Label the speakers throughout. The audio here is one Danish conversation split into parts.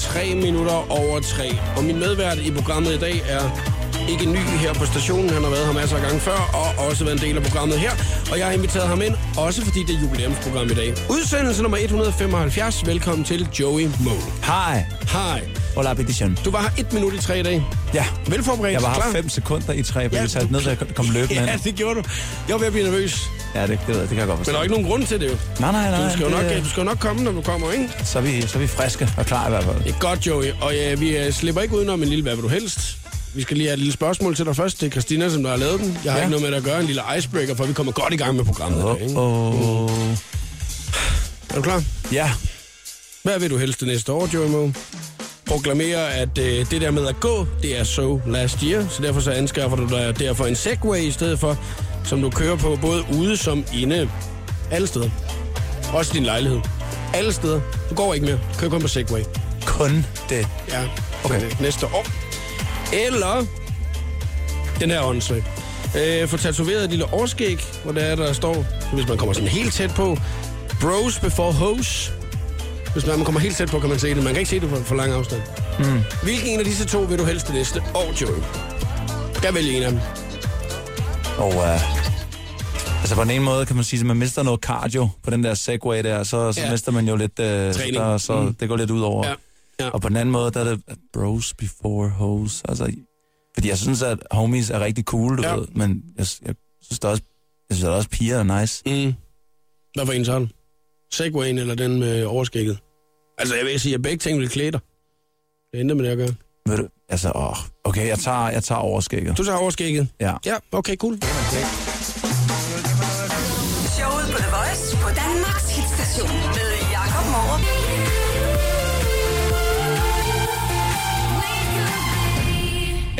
Speaker 1: 3 minutter over 3. Og min medvært i programmet i dag er ikke ny her på stationen. Han har været her masser af gange før, og også været en del af programmet her. Og jeg har inviteret ham ind, også fordi det er jubilæumsprogram i dag. Udsendelse nummer 175. Velkommen til Joey Moe.
Speaker 2: Hej.
Speaker 1: Hej.
Speaker 2: Hola, petition.
Speaker 1: Du var her et minut i tre dage.
Speaker 2: Ja.
Speaker 1: Velforberedt.
Speaker 2: Jeg var
Speaker 1: klar?
Speaker 2: her fem sekunder i tre, fordi
Speaker 1: Ja,
Speaker 2: talte ned, da jeg kom løbende
Speaker 1: Ja, det gjorde du. Jeg var ved at blive nervøs.
Speaker 2: Ja, det, det, ved jeg, det kan jeg godt
Speaker 1: Men
Speaker 2: forstå.
Speaker 1: der er ikke nogen grund til det jo.
Speaker 2: Nej, nej, nej.
Speaker 1: Du skal jo
Speaker 2: det,
Speaker 1: nok, du skal jo nok komme, når du kommer, ikke?
Speaker 2: Så er, vi, så er vi friske og klar i hvert fald.
Speaker 1: Det er godt, Joey. Og ja, vi øh, slipper ikke udenom en lille hvad vil du helst. Vi skal lige have et lille spørgsmål til dig først. Det er Christina, som der har lavet den. Jeg har
Speaker 2: Ja.
Speaker 1: ikke noget med det at gøre. En lille icebreaker, for vi kommer godt i gang med programmet. Oh, ikke?
Speaker 2: oh.
Speaker 1: Er du klar?
Speaker 2: Ja,
Speaker 1: Hvad vil du helst det næste år, Joey Moe? Proklamere, at øh, det der med at gå, det er so last year. Så derfor så anskaffer du dig derfor en Segway i stedet for, som du kører på både ude som inde. Alle steder. Også din lejlighed. Alle steder. Du går ikke mere. Du kører kun på Segway.
Speaker 2: kun det.
Speaker 1: Ja,
Speaker 2: Okay.
Speaker 1: okay. næste år. Eller den her åndssvagt. Øh, få tatoveret et lille overskæg, hvor der er, der står, hvis man kommer sådan helt tæt på, bros before hoes. Hvis man kommer helt tæt på, kan man se det. Man kan ikke se det på for lang afstand. Mm. Hvilken en af disse to vil du helst det næste år, Joey? Skal vælge en af dem.
Speaker 2: Og uh, altså på den ene måde kan man sige, at man mister noget cardio på den der segway der, så, så
Speaker 1: Ja.
Speaker 2: mister man jo lidt, uh,
Speaker 1: Træning.
Speaker 2: der, så
Speaker 1: Mm.
Speaker 2: det går lidt ud over.
Speaker 1: Ja. Ja.
Speaker 2: Og på den anden måde, der er det bros before hoes. Altså, fordi jeg synes, at homies er rigtig cool, du
Speaker 1: Ja.
Speaker 2: ved, men jeg, jeg synes da også, jeg synes da også, piger er nice.
Speaker 1: Mm. Hvad for en så du? Segwayen eller den med overskægget? Altså, jeg vil sige, at begge ting vil klæde dig. Det er intet med det at gøre.
Speaker 2: Ved du, altså, åh, okay, jeg tager, jeg tager overskægget.
Speaker 1: Du tager overskægget.
Speaker 2: Ja.
Speaker 1: Ja, okay, cool.
Speaker 3: Showet på The Voice på Danmarks hitstation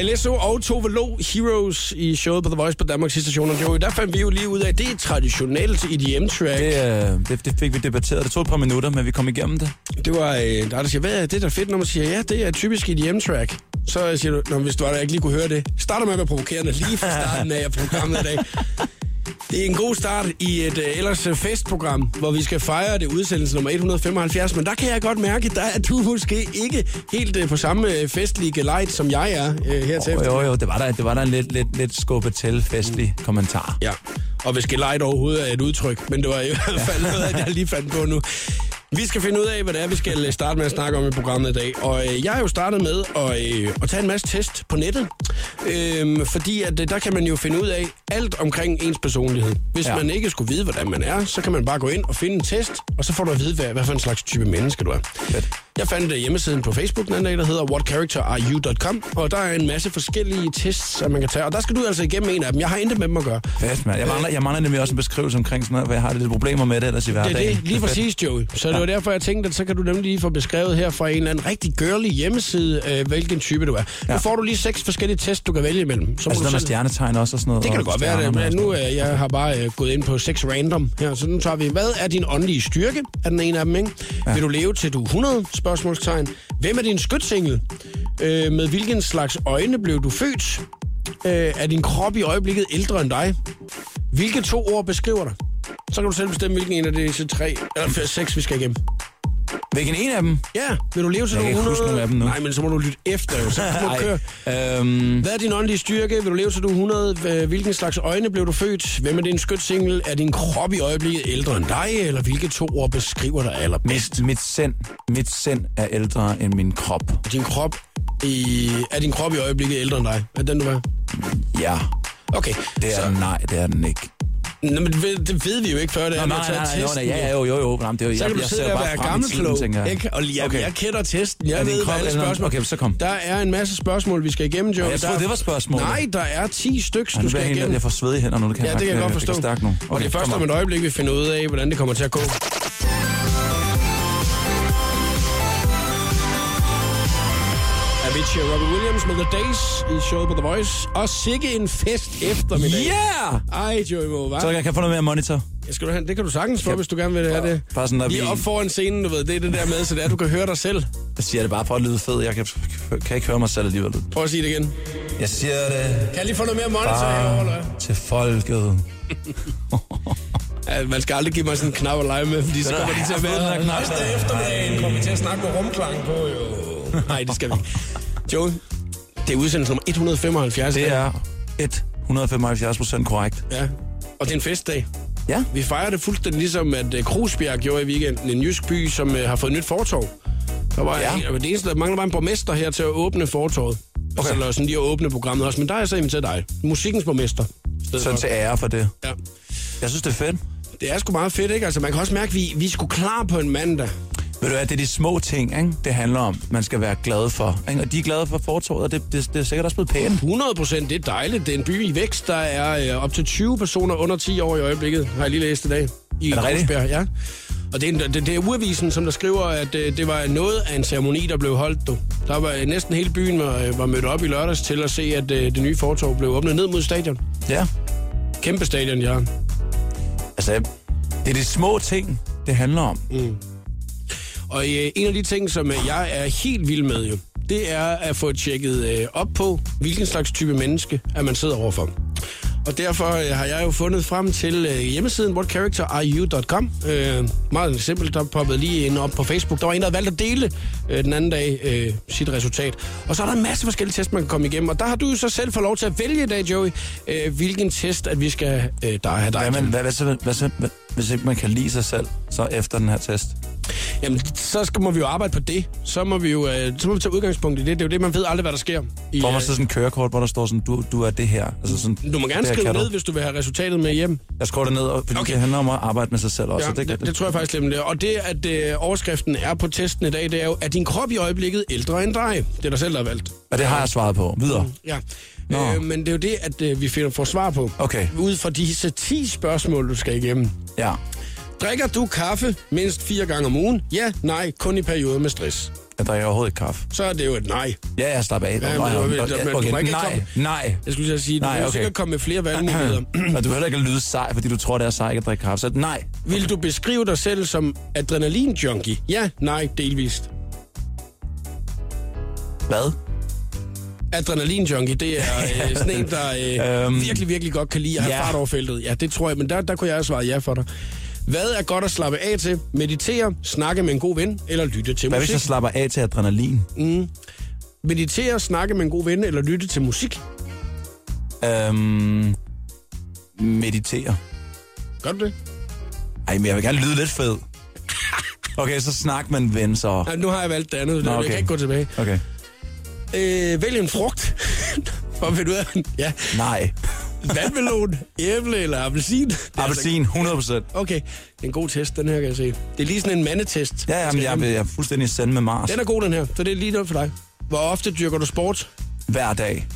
Speaker 1: LSO og Tove Lo, Heroes i showet på The Voice på Danmarks station. Og Joey, der fandt vi jo lige ud af, at det er traditionelt EDM-track.
Speaker 2: Det,
Speaker 1: Det,
Speaker 2: øh, det, det fik vi debatteret. Det tog et par minutter, men vi kom igennem det.
Speaker 1: det var, øh, der er der siger, hvad er det der er fedt, når man siger, ja, det er typisk EDM-track. Så siger du, Nå, hvis du var der ikke lige kunne høre det, starter med at være provokerende lige fra starten af programmet i dag. Det er en god start i et øh, ellers øh, festprogram, hvor vi skal fejre det udsendelse nummer 175, men der kan jeg godt mærke, der er du måske ikke helt øh, på samme øh, festlige light, som jeg er øh, her til
Speaker 2: Jo, jo, jo, det var der, det var der en lidt, lidt, lidt skubbet til festlig kommentar.
Speaker 1: Ja, og hvis gelejt overhovedet er et udtryk, men det var i hvert fald noget, jeg lige fandt på nu. Vi skal finde ud af, hvad det er, vi skal øh, starte med at snakke om i programmet i dag. Og øh, jeg har jo startet med at, øh, at tage en masse test på nettet. Øh, fordi at, øh, der kan man jo finde ud af alt omkring ens personlighed. Hvis ja. Man ikke skulle vide, hvordan man er, så kan man bare gå ind og finde en test, og så får du at vide, hvad, hvad for en slags type menneske du er.
Speaker 2: Fedt.
Speaker 1: Jeg fandt uh, hjemmesiden på Facebook den anden dag, der hedder whatcharacterareyou.com, og der er en masse forskellige tests, som man kan tage, og der skal du altså igennem en af dem. Jeg har intet med dem at gøre.
Speaker 2: Fedt, mand. Jeg mangler, jeg mangler nemlig også en beskrivelse omkring sådan noget, for jeg har lidt problemer med det ellers i
Speaker 1: Det
Speaker 2: hverdagen.
Speaker 1: er det, lige præcis, Joey. Så det var derfor, jeg tænkte, at så kan du nemlig lige få beskrevet her fra en eller anden rigtig girly hjemmeside, øh, hvilken type du er. Ja. Nu får du lige seks forskellige tests, du kan vælge imellem. Så
Speaker 2: Altså noget med stjernetegn også og sådan noget.
Speaker 1: det kan det godt være, det, men nu øh, jeg har bare øh, gået ind på 6 random her, så nu tager vi, hvad er din åndelige styrke? Er den ene af dem, ikke? Ja. Vil du leve til du er 100? Spørgsmålstegn. Hvem er din skytsengel? Øh, med hvilken slags øjne blev du født? Øh, er din krop i øjeblikket ældre end dig? Hvilke to ord beskriver dig? Så kan du selv bestemme, hvilken en af disse tre, eller seks, vi skal igennem.
Speaker 2: Hvilken en af dem?
Speaker 1: Ja, vil du leve til
Speaker 2: Jeg
Speaker 1: du
Speaker 2: kan
Speaker 1: er
Speaker 2: ikke
Speaker 1: 100?
Speaker 2: huske nogen af dem nu.
Speaker 1: Nej, men så må du lytte efter, jo. Så må du køre.
Speaker 2: Øhm,
Speaker 1: Hvad er din åndelige styrke? Vil du leve til du er 100? Hva- Hvilken slags øjne blev du født? Hvem er din skytsingel? Er din krop i øjeblikket ældre end dig? Eller hvilke to ord beskriver dig allerbedst?
Speaker 2: mit, mit, sind, mit sind er ældre end min krop.
Speaker 1: Din krop i, er din krop i øjeblikket ældre end dig? Er den du er?
Speaker 2: Ja,
Speaker 1: Okay.
Speaker 2: det er
Speaker 1: så,
Speaker 2: den. Nej, det er den ikke.
Speaker 1: Nå, men det, det ved vi jo ikke før, det er,
Speaker 2: Nå,
Speaker 1: har
Speaker 2: nej, nej, nej,
Speaker 1: testen.
Speaker 2: nej, ja, jo, jo, jo. Jamen, det er, jo-
Speaker 1: Så
Speaker 2: jeg,
Speaker 1: kan du
Speaker 2: jeg
Speaker 1: sidde og være gammelklog.
Speaker 2: jeg.
Speaker 1: Ikke? Og jeg,
Speaker 2: Okay.
Speaker 1: jeg kender testen. Jeg
Speaker 2: Er
Speaker 1: ved,
Speaker 2: krop
Speaker 1: alle spørgsmål.
Speaker 2: Okay, så kom.
Speaker 1: Der er en masse spørgsmål, vi skal igennem, Joe.
Speaker 2: Ja, jeg troede,
Speaker 1: Der-
Speaker 2: det var spørgsmålet.
Speaker 1: Nej, der er 10 stykker,
Speaker 2: Ej,
Speaker 1: du skal
Speaker 2: jeg
Speaker 1: igennem.
Speaker 2: jeg får sved i hænderne nu, kan
Speaker 1: Ja, det kan jeg
Speaker 2: mærke.
Speaker 1: godt forstå.
Speaker 2: Det nu.
Speaker 1: og det er først om et øjeblik, vi finder ud af, hvordan det kommer til at gå. Og Robbie Williams med The Days i showet på The Voice. Og sikke en fest eftermiddag.
Speaker 2: Yeah!
Speaker 1: Ej, Joey Moe, hva'?
Speaker 2: Så jeg kan få noget mere monitor.
Speaker 1: Jeg skal du have, det kan du sagtens få, hvis du gerne vil have det.
Speaker 2: Bare sådan,
Speaker 1: Lige
Speaker 2: vi...
Speaker 1: op foran scenen, du ved, det er det der med, så det er, at du kan høre dig selv.
Speaker 2: Jeg siger det bare for at lyde fed. Jeg kan, kan ikke høre mig selv alligevel.
Speaker 1: Prøv at sige det igen.
Speaker 2: Jeg siger det
Speaker 1: Kan jeg lige få noget mere monitor herovre, eller
Speaker 2: til folket.
Speaker 1: Ja, man skal aldrig give mig sådan en knap at lege med, fordi så
Speaker 2: er-
Speaker 1: kommer de til at være Næste
Speaker 2: der.
Speaker 1: eftermiddagen kommer vi til at snakke med rumklang på, jo. Nej, det skal vi ikke. Joe, det er udsendelse nummer 175.
Speaker 2: Det er 175 procent korrekt.
Speaker 1: Ja, og det er en festdag.
Speaker 2: Ja.
Speaker 1: Vi fejrer det fuldstændig ligesom, at uh, Krusbjerg gjorde i weekenden. En jysk by, som uh, har fået nyt fortorv. Der var
Speaker 2: Ja.
Speaker 1: ja. det eneste, der mangler var en borgmester her til at åbne fortorvet. Okay.
Speaker 2: Okay.
Speaker 1: Altså, sådan lige at åbne programmet også. Men der er jeg så inviteret dig. Musikkens borgmester. for.
Speaker 2: til ære for det.
Speaker 1: Ja.
Speaker 2: Jeg synes, det er fedt.
Speaker 1: Det er sgu meget fedt, ikke? Altså, man kan også mærke, at vi, vi er sgu klar på en mandag.
Speaker 2: Ved du hvad, det er de små ting, ikke? det handler om, man skal være glad for. Ikke? Og de er glade for fortoget, og det, det, det er sikkert også blevet pænt.
Speaker 1: 100 procent, det er dejligt. Det er en by i vækst. Der er øh, op til 20 personer under 10 år i øjeblikket, har jeg lige læst i dag. I
Speaker 2: Er?
Speaker 1: Krusbjerg, ja. Og det er, det, det er Urvisen, som der skriver, at øh, det var noget af en ceremoni, der blev holdt. Du. Der var øh, næsten hele byen var, øh, var mødt op i lørdags til at se, at øh, det nye fortog blev åbnet ned mod stadion.
Speaker 2: Ja.
Speaker 1: Kæmpe stadion, ja.
Speaker 2: Altså, det er de små ting, det handler om.
Speaker 1: Og øh, en af de ting, som øh, jeg er helt vild med jo, det er at få tjekket øh, op på, hvilken slags type menneske, at man sidder overfor. Og derfor øh, har jeg jo fundet frem til øh, hjemmesiden whatcharacterareyou.com. Øh, meget simpelt, der poppede lige ind op på Facebook. Der var en, der havde valgt at dele øh, den anden dag øh, sit resultat. Og så er der en masse forskellige tests, man kan komme igennem. Og der har du jo så selv fået lov til at vælge i dag, Joey, øh, hvilken test, at vi skal øh, der have dig.
Speaker 2: Hvad,
Speaker 1: til.
Speaker 2: men, hvad, hvad, hvad, så, hvad, hvis ikke man kan lide sig selv, så efter den her test?
Speaker 1: Jamen, så skal, må vi jo arbejde på det. Så må vi jo øh, så må vi tage udgangspunkt i det. Det er jo det, man ved aldrig, hvad der sker. I,
Speaker 2: Får man
Speaker 1: øh,
Speaker 2: så sådan en kørekort, hvor der står sådan, du, du er det her? Altså sådan,
Speaker 1: du må gerne
Speaker 2: det
Speaker 1: skrive
Speaker 2: du.
Speaker 1: ned, hvis du vil have resultatet med hjem.
Speaker 2: Jeg skriver det ned, fordi
Speaker 1: Okay.
Speaker 2: det handler om at arbejde med sig selv også.
Speaker 1: Ja,
Speaker 2: så
Speaker 1: det, det, det tror jeg faktisk lidt. Og det, at øh, overskriften er på testen i dag, det er jo, er din krop i øjeblikket ældre end dig? Det er dig selv, der har valgt.
Speaker 2: Og det har jeg svaret på. Videre.
Speaker 1: Ja.
Speaker 2: Nå.
Speaker 1: Øh, men det er jo det, at øh, vi finder, får svar på.
Speaker 2: Okay.
Speaker 1: Ud fra disse 10 spørgsmål, du skal igennem.
Speaker 2: Ja.
Speaker 1: Drikker du kaffe mindst fire gange om ugen? Ja, nej, kun i perioder med stress.
Speaker 2: Jeg drikker overhovedet ikke kaffe.
Speaker 1: Så er det jo et nej.
Speaker 2: Ja, jeg slapper af.
Speaker 1: Ja, men-
Speaker 2: okay.
Speaker 1: ikke
Speaker 2: Nej,
Speaker 1: komme-
Speaker 2: nej.
Speaker 1: Jeg skulle sige, du
Speaker 2: Nej,
Speaker 1: kan
Speaker 2: okay.
Speaker 1: sikkert komme med flere valgmuligheder.
Speaker 2: Og du heller ikke lyde sej, fordi du tror, det er sej at drikke kaffe. Så nej.
Speaker 1: Vil du beskrive dig selv som adrenalin-junkie? Ja, nej, delvist.
Speaker 2: Hvad?
Speaker 1: Adrenalin-junkie, det er øh, sådan en, der øh,
Speaker 2: Øhm,
Speaker 1: virkelig, virkelig godt kan lide at have
Speaker 2: ja.
Speaker 1: fart over feltet. Ja, det tror jeg, men der, der kunne jeg have svaret ja for dig. Hvad er godt at slappe af til? Meditere, snakke med en god ven eller lytte til
Speaker 2: Hvad hvis
Speaker 1: musik?
Speaker 2: jeg slapper af til adrenalin?
Speaker 1: Meditere, snakke med en god ven eller lytte til musik?
Speaker 2: Øhm, meditere.
Speaker 1: Gør du det?
Speaker 2: Ej, men jeg vil gerne lyde lidt fed. Okay, så snak med en ven så.
Speaker 1: Nej, nu har jeg valgt det andet.
Speaker 2: Nå,
Speaker 1: Jeg
Speaker 2: okay.
Speaker 1: kan ikke gå tilbage.
Speaker 2: Okay.
Speaker 1: Øh, vælg en frugt. For at finde ud af, ja.
Speaker 2: Nej.
Speaker 1: Vandmelon, æble eller appelsin? Altså-
Speaker 2: Appelsin, 100 procent.
Speaker 1: Okay, det er en god test, den her kan jeg se. Det er lige sådan en mandetest.
Speaker 2: Ja, ja, men jeg, jeg er fuldstændig sende med Mars.
Speaker 1: Den er god, den her, så det er lige noget for dig. Hvor ofte dyrker du sport?
Speaker 2: Hver dag.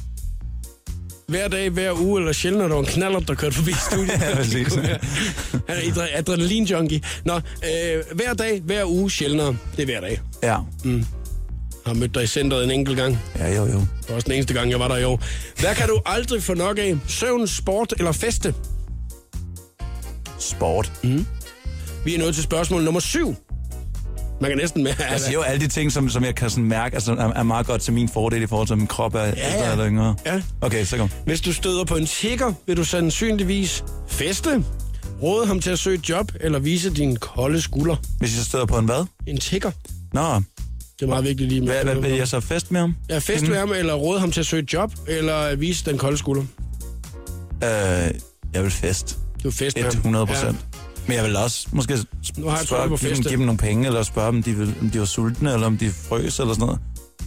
Speaker 1: Hver dag, hver uge, eller sjældent, når der var en knaller, der kørte forbi studiet.
Speaker 2: Ja, præcis.
Speaker 1: Han er adre- adrenalin-junkie. Nå, øh, hver dag, hver uge, sjældnere. Det er hver dag.
Speaker 2: Ja.
Speaker 1: Jeg har mødt dig i centret en enkelt gang.
Speaker 2: Ja, jo, jo.
Speaker 1: Det var også den eneste gang, jeg var der i år. Hvad kan du aldrig få nok af? Søvn, sport eller feste?
Speaker 2: Sport.
Speaker 1: Vi er nået til spørgsmål nummer syv. Man kan næsten med...
Speaker 2: Jeg siger jo alle de ting, som, som jeg kan sådan mærke, altså, er, er meget godt til min fordel i forhold til, at min krop er ja, ældre
Speaker 1: ja.
Speaker 2: eller yngre.
Speaker 1: Ja.
Speaker 2: Okay, så kom.
Speaker 1: Hvis du støder på en tigger, vil du sandsynligvis feste, råde ham til at søge et job, eller vise dine kolde skulder.
Speaker 2: Hvis jeg støder på en hvad?
Speaker 1: En tigger.
Speaker 2: Nå,
Speaker 1: Det er meget vigtigt lige med.
Speaker 2: hvad, hvad vil jeg så fest med ham?
Speaker 1: Ja, fest med ham, eller råde ham til at søge job, eller vise den kolde skulder.
Speaker 2: Øh, jeg vil fest.
Speaker 1: Du er fest med ham.
Speaker 2: 100 procent. Men jeg vil også måske
Speaker 1: Nu har jeg
Speaker 2: spørge
Speaker 1: på
Speaker 2: give, dem, give dem nogle penge, eller spørge dem, om de, vil, om de var sultne, eller om de frøs, eller sådan noget.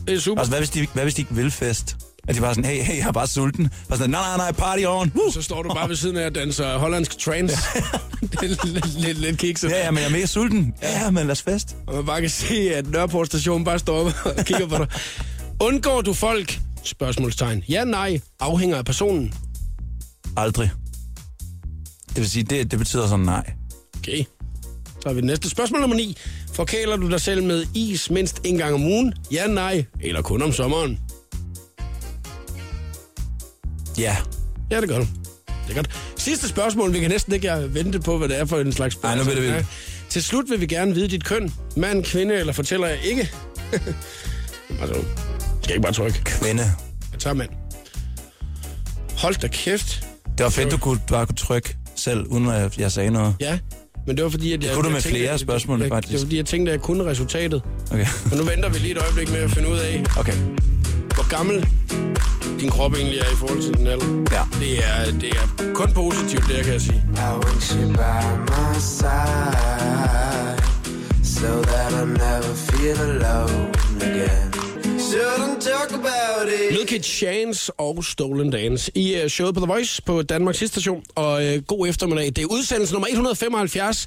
Speaker 1: Det er super.
Speaker 2: Altså, hvad hvis de, hvad hvis de ikke vil fest? Er de bare sådan, hey, hey, jeg er bare sulten. Bare sådan, nej, nej, nej, party on. Woo!
Speaker 1: Så står du bare ved siden af og danser hollandsk trance. det er lidt, lidt, kikset.
Speaker 2: Ja, ja, men jeg er mega sulten. Ja, ja, men lad os fest.
Speaker 1: Og man bare kan se, at Nørreport station bare står op og kigger på dig. Undgår du folk? Spørgsmålstegn. Ja, nej. Afhænger af personen.
Speaker 2: Aldrig. Det vil sige, det, det betyder sådan nej.
Speaker 1: Okay. Så har vi det næste. Spørgsmål nummer 9. Forkæler du dig selv med is mindst en gang om ugen? Ja, nej. Eller kun om sommeren?
Speaker 2: Ja.
Speaker 1: Ja, det gør du. Det er godt. Sidste spørgsmål. Vi kan næsten ikke øh, vente på, hvad det er for en slags
Speaker 2: Ej, nu bliver det.
Speaker 1: Til slut vil vi gerne vide dit køn. Mand, kvinde, eller fortæller jeg ikke? altså, skal ikke bare trykke?
Speaker 2: Kvinde.
Speaker 1: Jeg tager mand. Hold da kæft.
Speaker 2: Det var fedt, du kunne bare kunne trykke selv, uden at jeg sagde noget.
Speaker 1: Ja, men det var fordi, at jeg...
Speaker 2: kunne du med
Speaker 1: tænkte,
Speaker 2: flere
Speaker 1: at-
Speaker 2: spørgsmål,
Speaker 1: jeg,
Speaker 2: faktisk.
Speaker 1: Det var fordi, jeg tænkte, at jeg kunne resultatet.
Speaker 2: Okay.
Speaker 1: Men nu venter vi lige et øjeblik med at finde ud af,
Speaker 2: Okay.
Speaker 1: Hvor gammel din krop egentlig er i forhold til din alder.
Speaker 2: Ja.
Speaker 1: Det er, det er kun positivt, det her kan jeg sige.
Speaker 4: I want you by my side so that I never feel alone again.
Speaker 1: Milky Chance og Stolen Dance i uh, showet på The Voice på Danmarks station. Og uh, god eftermiddag. Det er udsendelse nummer 175,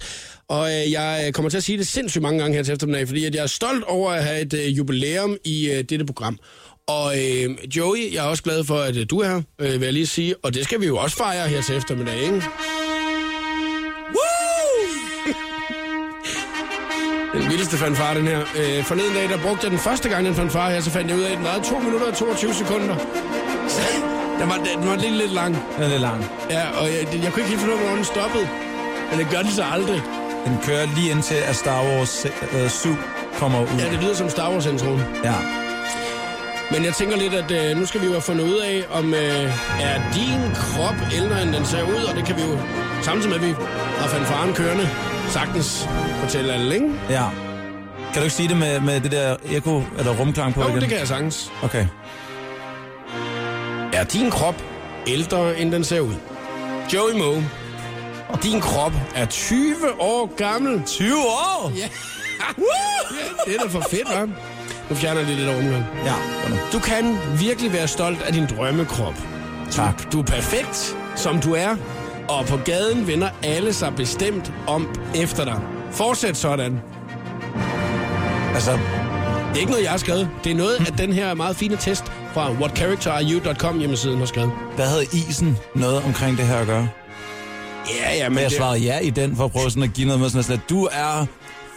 Speaker 1: og uh, jeg kommer til at sige det sindssygt mange gange her til eftermiddag, fordi at jeg er stolt over at have et uh, jubilæum i uh, dette program. Og uh, Joey, jeg er også glad for, at uh, du er her, uh, vil jeg lige sige. Og det skal vi jo også fejre her til eftermiddag, ikke? Den vildeste fanfare, den her. Øh, forleden dag, der brugte jeg den første gang, den fanfare her, så fandt jeg ud af, at den varede 2 minutter og 22 sekunder. Så den var, den var lidt, lidt lang.
Speaker 2: Den er lidt lang.
Speaker 1: Ja, og jeg, jeg kunne ikke helt finde ud af, hvornår den stoppede. Men det gør den så aldrig.
Speaker 2: Den kører lige indtil, at Star Wars øh, 7 kommer ud.
Speaker 1: Ja, det lyder som Star Wars-introen.
Speaker 2: Ja.
Speaker 1: Men jeg tænker lidt, at øh, nu skal vi jo have fundet ud af, om øh, er din krop ældre, end den ser ud, og det kan vi jo, samtidig med at vi har fanfaren kørende, sagtens fortælle alle, ikke?
Speaker 2: ja. Kan du ikke sige det med, med det der eko, eller rumklang på
Speaker 1: Jo,
Speaker 2: igen?
Speaker 1: det kan jeg sagtens.
Speaker 2: Okay.
Speaker 1: Er din krop ældre, end den ser ud? Joey Moe, din krop er 20 år gammel.
Speaker 2: 20 år?
Speaker 1: Ja. det er da for fedt, hva'? Nu fjerner jeg lidt rumgang.
Speaker 2: Ja.
Speaker 1: Du kan virkelig være stolt af din drømmekrop.
Speaker 2: Tak.
Speaker 1: Du er perfekt, som du er, og på gaden vender alle sig bestemt om efter dig. Fortsæt sådan.
Speaker 2: Altså,
Speaker 1: Det er ikke noget, jeg har skrevet. Det er noget, at den her meget fine test fra whatcharacterareyou.com hjemmesiden har skrevet.
Speaker 2: hvad havde isen noget omkring det her at gøre?
Speaker 1: Ja, ja, men
Speaker 2: jeg
Speaker 1: det,
Speaker 2: svarede ja i den, for at prøve sådan at give noget med sådan at du er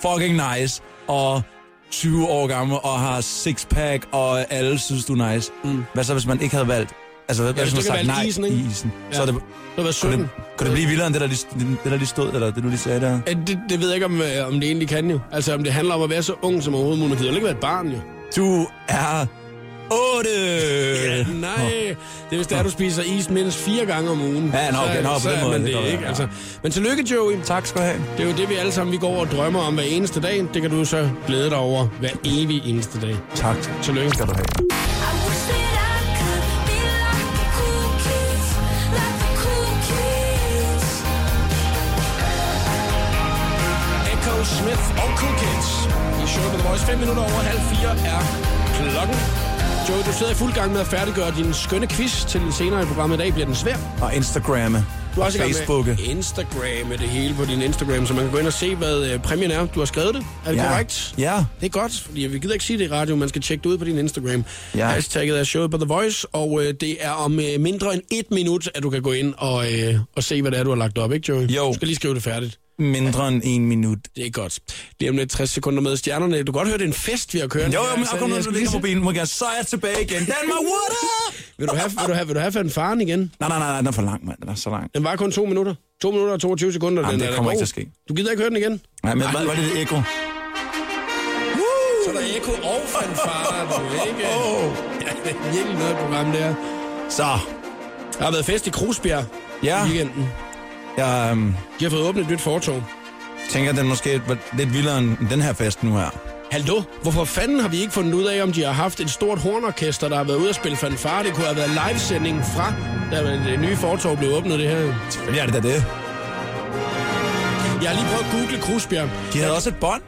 Speaker 2: fucking nice, og 20 år gammel, og har sixpack, og alle synes, du er nice. Mm. Hvad så, hvis man ikke havde valgt? Altså, hvad,
Speaker 1: hvis
Speaker 2: hvis man sagt nej
Speaker 1: isen, ikke?
Speaker 2: i isen?
Speaker 1: Ja.
Speaker 2: Så er det,
Speaker 1: det har været
Speaker 2: kunne,
Speaker 1: 17.
Speaker 2: det, kunne det blive vildere end det, der lige, det, der lige stod, eller det, du lige sagde der?
Speaker 1: Ja, Det, det ved jeg ikke, om, øh, om det egentlig kan jo. Altså, om det handler om at være så ung som overhovedet muligt. Kan jo ikke være et barn, jo.
Speaker 2: Du er 8!
Speaker 1: Ja, nej, det er hvis det er, du spiser is mindst fire gange om ugen.
Speaker 2: Ja, nå, okay, nå, på
Speaker 1: så
Speaker 2: den
Speaker 1: er
Speaker 2: måde,
Speaker 1: man
Speaker 2: det
Speaker 1: det, ikke? Altså, men tillykke, Joey.
Speaker 2: Tak skal du have.
Speaker 1: Det er jo det, vi alle sammen vi går og drømmer om hver eneste dag. Det kan du så glæde dig over hver evig eneste dag.
Speaker 2: Tak.
Speaker 1: Tillykke.
Speaker 2: Skal du have.
Speaker 1: Smith og Cool Kids. I showet på The Voice. 5 minutter over halv fire er klokken. Joey, du sidder i fuld gang med at færdiggøre din skønne quiz til senere i programmet. I dag bliver den svær.
Speaker 2: Og Instagramme.
Speaker 1: Du er
Speaker 2: og
Speaker 1: også i gang
Speaker 2: Facebooke.
Speaker 1: med Instagram med det hele på din Instagram, så man kan gå ind og se, hvad øh, præmien er. Du har skrevet det. Er det
Speaker 2: Ja.
Speaker 1: korrekt?
Speaker 2: Ja.
Speaker 1: Det er godt, fordi vi gider ikke sige det i radio. Man skal tjekke det ud på din Instagram.
Speaker 2: Ja.
Speaker 1: Hashtagget er showet på The Voice, og øh, det er om øh, mindre end et minut, at du kan gå ind og, øh, og se, hvad det er, du har lagt op, ikke Joey?
Speaker 2: Jo.
Speaker 1: Du skal lige skrive det færdigt.
Speaker 2: Mindre end en minut.
Speaker 1: Det er godt. Det er om lidt 60 sekunder med stjernerne. Du kan godt høre, det er en fest, vi har kørt.
Speaker 2: Jo, jo, men kom nu, du ligger
Speaker 1: lige
Speaker 2: på bilen. Må jeg, så er jeg tilbage igen. Danmark, what up?
Speaker 1: Vil du have, vil du have, vil du have fanfaren igen?
Speaker 2: Nej, nej, nej, nej, den er for lang, mand. Den er så lang.
Speaker 1: Den var kun to minutter. To minutter og 22 sekunder.
Speaker 2: Jamen,
Speaker 1: den
Speaker 2: det
Speaker 1: er
Speaker 2: kommer ikke til at ske.
Speaker 1: Du gider ikke høre den igen?
Speaker 2: Nej, men hvad var det, det ekko?
Speaker 1: Så er der ekko og fanfare, du ikke? Oh. Ja, det er virkelig noget program, det er.
Speaker 2: Så,
Speaker 1: Der har været fest i Krusbjerg
Speaker 2: ja,
Speaker 1: i weekenden.
Speaker 2: Jeg øhm,
Speaker 1: De har fået åbnet et nyt fortog.
Speaker 2: tænker, den måske var lidt vildere end den her fest nu her.
Speaker 1: Hallo, hvorfor fanden har vi ikke fundet ud af, om de har haft et stort hornorkester, der har været ude at spille fanfare? Det kunne have været livesending fra, da det nye fortog blev åbnet, det her.
Speaker 2: Selvfølgelig er det da det.
Speaker 1: Jeg har lige prøvet at google Krusbjerg.
Speaker 2: De havde også et bånd.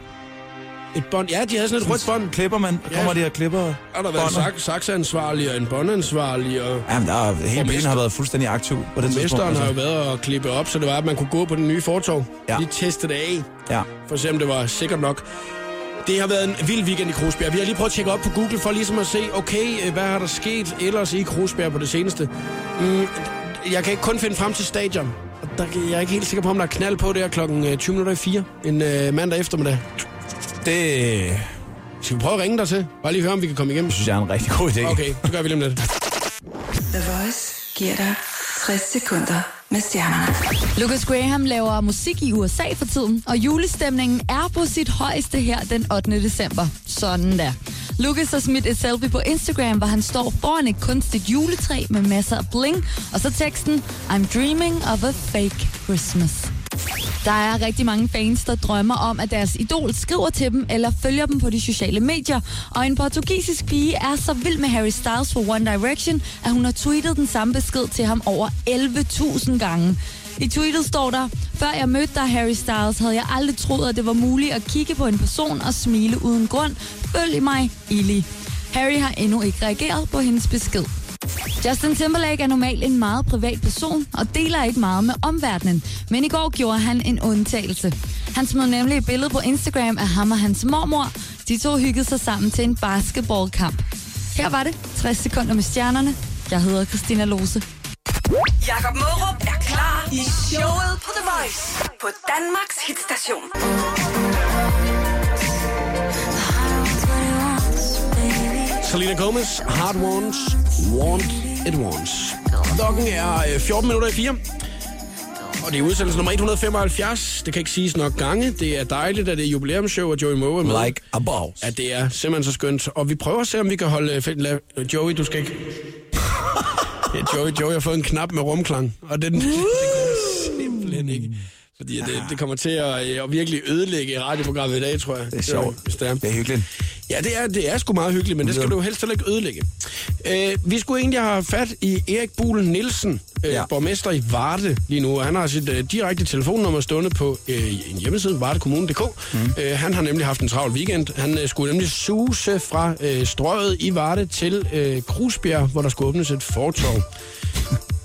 Speaker 1: Et bånd. Ja, de havde sådan et rødt bånd.
Speaker 2: Klipper man.
Speaker 1: Ja.
Speaker 2: Kommer de her klipper?
Speaker 1: Og der har været sak- sakseansvarlig og en båndansvarlig, og
Speaker 2: Jamen, der er, hele
Speaker 1: mester-
Speaker 2: har været fuldstændig aktiv på det tidspunkt.
Speaker 1: mesteren har jo
Speaker 2: altså.
Speaker 1: været at klippe op, så det var, at man kunne gå på den nye fortog.
Speaker 2: Ja.
Speaker 1: Lige teste det af,
Speaker 2: Ja.
Speaker 1: for at se, om det var sikkert nok. Det har været en vild weekend i Krusbjerg. Vi har lige prøvet at tjekke op på Google for ligesom at se, okay, øh, hvad har der sket ellers i Krusbjerg på det seneste. Mm, jeg kan ikke kun finde frem til stadion. Der, jeg er ikke helt sikker på, om der er knald på der klokken øh, 20 minutter i 4 en øh, mandag eftermiddag.
Speaker 2: Det
Speaker 1: Skal vi prøve at ringe dig til? Bare lige høre, om vi kan komme igennem.
Speaker 2: synes jeg er en rigtig god idé.
Speaker 1: Okay, det gør vi lige om lidt.
Speaker 3: The Voice giver dig 60 sekunder med stjernerne.
Speaker 5: Lucas Graham laver musik i USA for tiden, og julestemningen er på sit højeste her den 8. december. Sådan der. Lucas har smidt et selfie på Instagram, hvor han står foran et kunstigt juletræ med masser af bling, og så teksten, I'm dreaming of a fake Christmas. Der er rigtig mange fans, der drømmer om, at deres idol skriver til dem eller følger dem på de sociale medier. Og en portugisisk pige er så vild med Harry Styles for One Direction, at hun har tweetet den samme besked til ham over 11.000 gange. I tweetet står der, før jeg mødte dig, Harry Styles, havde jeg aldrig troet, at det var muligt at kigge på en person og smile uden grund. Følg mig, Illy. Harry har endnu ikke reageret på hendes besked. Justin Timberlake er normalt en meget privat person og deler ikke meget med omverdenen, men i går gjorde han en undtagelse. Han smed nemlig et billede på Instagram af ham og hans mormor. De to hyggede sig sammen til en basketballkamp. Her var det 60 sekunder med stjernerne. Jeg hedder Christina Lose.
Speaker 3: Jakob Mørup er klar i showet på The Voice på Danmarks hitstation.
Speaker 1: Selena Gomez, Hard Ones, Want It Once. Klokken er øh, 14 minutter i 4. Og det er udsendelse nummer 175. Det kan ikke siges nok gange. Det er dejligt, at det er jubilæumsshow, og Joey Moe er med.
Speaker 2: Like a boss.
Speaker 1: Ja, det er simpelthen så skønt. Og vi prøver at se, om vi kan holde... øh, Joey, du skal ikke... Ja, Joey, Joey har fået en knap med rumklang, og den, går simpelthen ikke. Fordi det, det kommer til at, øh, at virkelig ødelægge radioprogrammet i dag, tror jeg.
Speaker 2: Det er sjovt.
Speaker 1: Er.
Speaker 2: Det er hyggeligt.
Speaker 1: Ja, det er, det er sgu meget hyggeligt, men det skal du helst heller ikke ødelægge. Øh, vi skulle egentlig have fat i Erik Buhl Nielsen, øh, ja. Borgmester i Varde lige nu. Han har sit øh, direkte telefonnummer stående på øh, en hjemmeside, vardekommune.dk. Mm. Øh, han har nemlig haft en travl weekend. Han øh, skulle nemlig suse fra øh, strøget i Varde til øh, Krusbjerg, hvor der skulle åbnes et fortorv.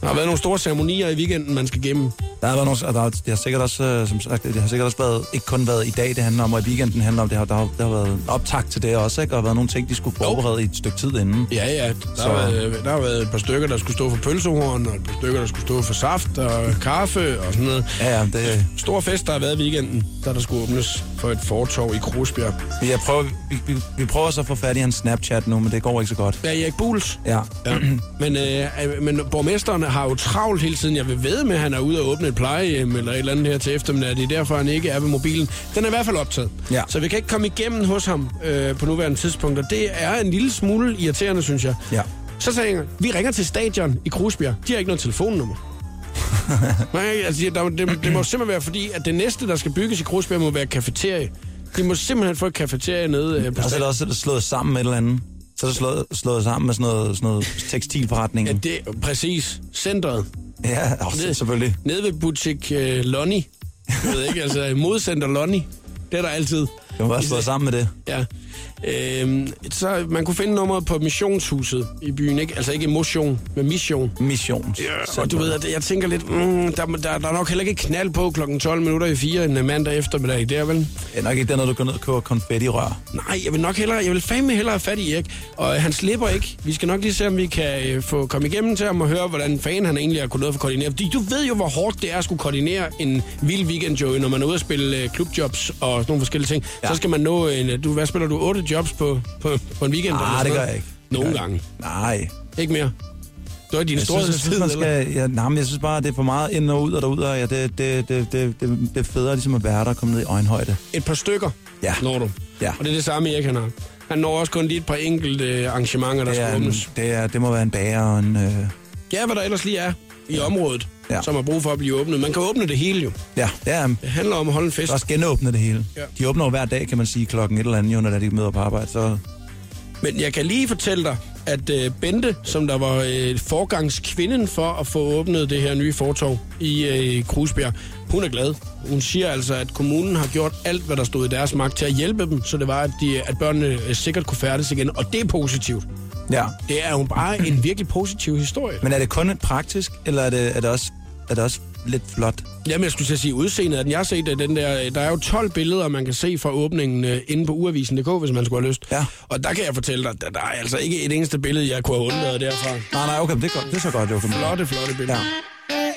Speaker 1: Der har været nogle store ceremonier i weekenden, man skal gennem.
Speaker 2: Der har været nogle, og der, har- det har sikkert også, øh, som sagt, det har sikkert også været, ikke kun været i dag, det handler om, og i weekenden handler om, det har, der, har, der har været optag til det også, ikke? Og været nogle ting, de skulle forberede i et stykke tid inden.
Speaker 1: Ja, ja. Der,
Speaker 2: Så-
Speaker 1: har været, der har været et par stykker, der skulle stå for pølsehorn, og et par stykker, der skulle stå for saft og kaffe og sådan noget.
Speaker 2: Ja, ja, det,
Speaker 1: Stor fest, der har været i weekenden, da der skulle åbnes for et fortorv i Krusbjerg.
Speaker 2: jeg prøver, vi, vi, vi, prøver så at få fat i hans Snapchat nu, men det går ikke så godt.
Speaker 1: Ja, Erik Buls.
Speaker 2: Ja.
Speaker 1: Ja. Men, øh, men borgmesteren har jo travlt hele tiden. Jeg vil ved med, at han er ude og åbne et plejehjem eller et eller andet her til eftermiddag. Det er derfor, han ikke er ved mobilen. Den er i hvert fald optaget.
Speaker 2: Ja.
Speaker 1: Så vi kan ikke komme igennem hos ham øh, på nuværende tidspunkt. Og det er en lille smule irriterende, synes jeg.
Speaker 2: Ja.
Speaker 1: Så sagde jeg, vi ringer til stadion i Krusbjerg. De har ikke noget telefonnummer. Nej, altså, der, det, det må simpelthen være fordi, at det næste, der skal bygges i Krusbjerg, må være kafeterie. De må simpelthen få et kafeterie nede øh, på
Speaker 2: Og så er det også slået sammen med et eller andet. Så er det slået, slået sammen med sådan noget, sådan noget tekstilforretning.
Speaker 1: Ja, det er præcis. Centret.
Speaker 2: Ja, også, selvfølgelig.
Speaker 1: Nede ved butik øh, Lonnie. Jeg ved ikke, altså modcenter Lonnie. Det er der altid.
Speaker 2: Det var også sammen med det.
Speaker 1: Ja. Øhm, så man kunne finde nummeret på missionshuset i byen, ikke? Altså ikke motion, men mission.
Speaker 2: Mission.
Speaker 1: Ja, og du ved, at jeg tænker lidt, mm, der, der, der er nok heller ikke knald på klokken 12 minutter i 4 en øh, mandag eftermiddag. Det er vel...
Speaker 2: Det er nok ikke den, når du går ned og køber konfetti-rør.
Speaker 1: Nej, jeg vil nok hellere, jeg vil fandme hellere have fat i Erik. Og han slipper ikke. Vi skal nok lige se, om vi kan øh, få komme igennem til ham og høre, hvordan fanden han egentlig har kunnet noget for koordinere. Fordi du ved jo, hvor hårdt det er at skulle koordinere en vild weekend, Joey, når man er ude at spille øh, klubjobs og sådan nogle forskellige ting. Ja.
Speaker 2: Ja.
Speaker 1: Så skal man nå en... Du, hvad spiller du? 8 jobs på, på, på en weekend?
Speaker 2: Nej, det gør jeg ikke.
Speaker 1: Nogle
Speaker 2: Det jeg
Speaker 1: gange.
Speaker 2: Nej.
Speaker 1: Ikke mere. Du er din
Speaker 2: Jeg synes,
Speaker 1: storhedstid,
Speaker 2: synes, man
Speaker 1: eller?
Speaker 2: skal, ja, nej, men jeg synes bare, det er for meget ind og ud og derud, og ja, det, det, det, det, det, det er federe ligesom at være der og komme ned i øjenhøjde.
Speaker 1: Et par stykker
Speaker 2: Ja.
Speaker 1: når du.
Speaker 2: Ja.
Speaker 1: Og det er det samme, Erik han har. Han når også kun lige et par enkelte øh, arrangementer, der
Speaker 2: Det,
Speaker 1: skal
Speaker 2: er,
Speaker 1: åbnes.
Speaker 2: det, er, det må være en bager og en... Øh,
Speaker 1: Ja, hvad der ellers lige er i området,
Speaker 2: Ja.
Speaker 1: som har brug for at blive åbnet. Man kan åbne det hele jo.
Speaker 2: ja, det er
Speaker 1: Det handler om at holde en fest.
Speaker 2: også genåbne det hele.
Speaker 1: Ja.
Speaker 2: De åbner jo hver dag, kan man sige, klokken et eller andet, jo, når de møder på arbejde. Så
Speaker 1: Men jeg kan lige fortælle dig, at øh, Bente, som der var øh, forgangskvinden for at få åbnet det her nye fortov i øh, Krusbjerg, hun er glad. Hun siger altså, at kommunen har gjort alt, hvad der stod i deres magt til at hjælpe dem, så det var, at, de, at børnene øh, sikkert kunne færdes igen. Og det er positivt.
Speaker 2: ja.
Speaker 1: Det er jo bare en virkelig positiv historie.
Speaker 2: Men er det kun praktisk, eller er det, er det, også, er det også lidt flot?
Speaker 1: Jamen, jeg skulle til at sige udseendet af den. Jeg har set den der, der er jo 12 billeder, man kan se fra åbningen øh, inde på uavisen.dk, hvis man skulle have lyst.
Speaker 2: Ja.
Speaker 1: Og der kan jeg fortælle dig, der, der er altså ikke et eneste billede, jeg kunne have undladet derfra.
Speaker 2: Nej, nej, okay, det er, godt. det er så godt, jo.
Speaker 1: Flotte, flotte billeder.
Speaker 2: Ja.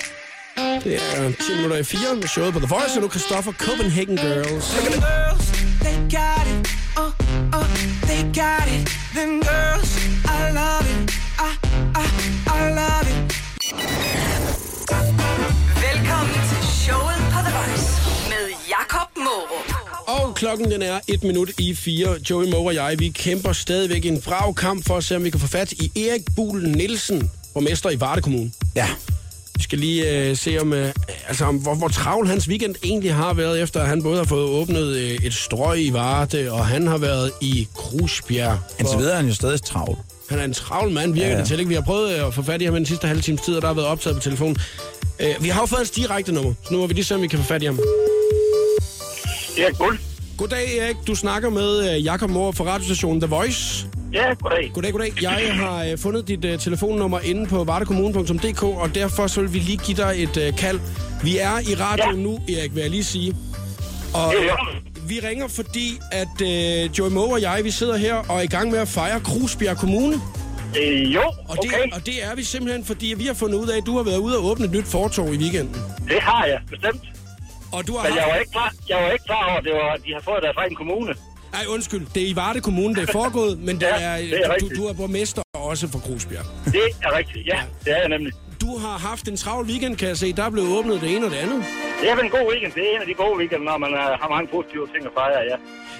Speaker 1: Det er 10 minutter i 4 med showet på The Voice, og nu Christoffer Copenhagen Girls.
Speaker 6: girls, they got it. Uh, uh, they got it. Them girls, I
Speaker 1: klokken den er et minut i fire. Joey Moe og jeg, vi kæmper stadigvæk en brav kamp for at se, om vi kan få fat i Erik Buhl Nielsen, borgmester i Varde Kommune.
Speaker 2: Ja.
Speaker 1: Vi skal lige øh, se, om, øh, altså, om hvor, hvor travl hans weekend egentlig har været, efter at han både har fået åbnet øh, et strøg i Varde, og han har været i Krusbjerg.
Speaker 2: Indtil
Speaker 1: hvor-
Speaker 2: videre er han jo stadig travl.
Speaker 1: Han er en travl mand, virker ja, det til. Ikke? Vi har prøvet øh, at få fat i ham i den sidste halve times tid, og der har været optaget på telefonen. Øh, vi har jo fået hans direkte nummer, så nu må vi lige se, om vi kan få fat i ham.
Speaker 7: Erik Bull.
Speaker 1: Goddag Erik, du snakker med øh, Jakob Mohr fra radiostationen The Voice.
Speaker 7: Ja, goddag.
Speaker 1: Goddag, goddag. Jeg har øh, fundet dit øh, telefonnummer inde på vardekommune.dk, og derfor så vil vi lige give dig et øh, kald. Vi er i radioen
Speaker 7: Ja.
Speaker 1: nu, Erik, vil jeg lige sige. Og øh,
Speaker 7: det.
Speaker 1: vi ringer, fordi at øh, Joey Moe og jeg, vi sidder her og er i gang med at fejre Krusbjerg Kommune.
Speaker 7: Øh, jo,
Speaker 1: Og det,
Speaker 7: okay.
Speaker 1: og det er vi simpelthen, fordi vi har fundet ud af, at du har været ude og åbne et nyt fortog i weekenden.
Speaker 7: Det har jeg, bestemt.
Speaker 1: Og du har
Speaker 7: Men jeg var ikke klar, jeg var ikke klar over, at det var, de har fået det fra en kommune.
Speaker 1: Ej, undskyld. Det er i Varde Kommune, det er foregået, men det
Speaker 7: Ja,
Speaker 1: er,
Speaker 7: det er
Speaker 1: du, du er borgmester også for Krusbjerg.
Speaker 7: Det er rigtigt, ja. Det er jeg nemlig.
Speaker 1: Du har haft en travl weekend, kan jeg se. Der er blevet åbnet det ene og det andet.
Speaker 7: Det er en god weekend. Det er en af de gode weekender, når man uh, har mange positive ting at fejre, ja.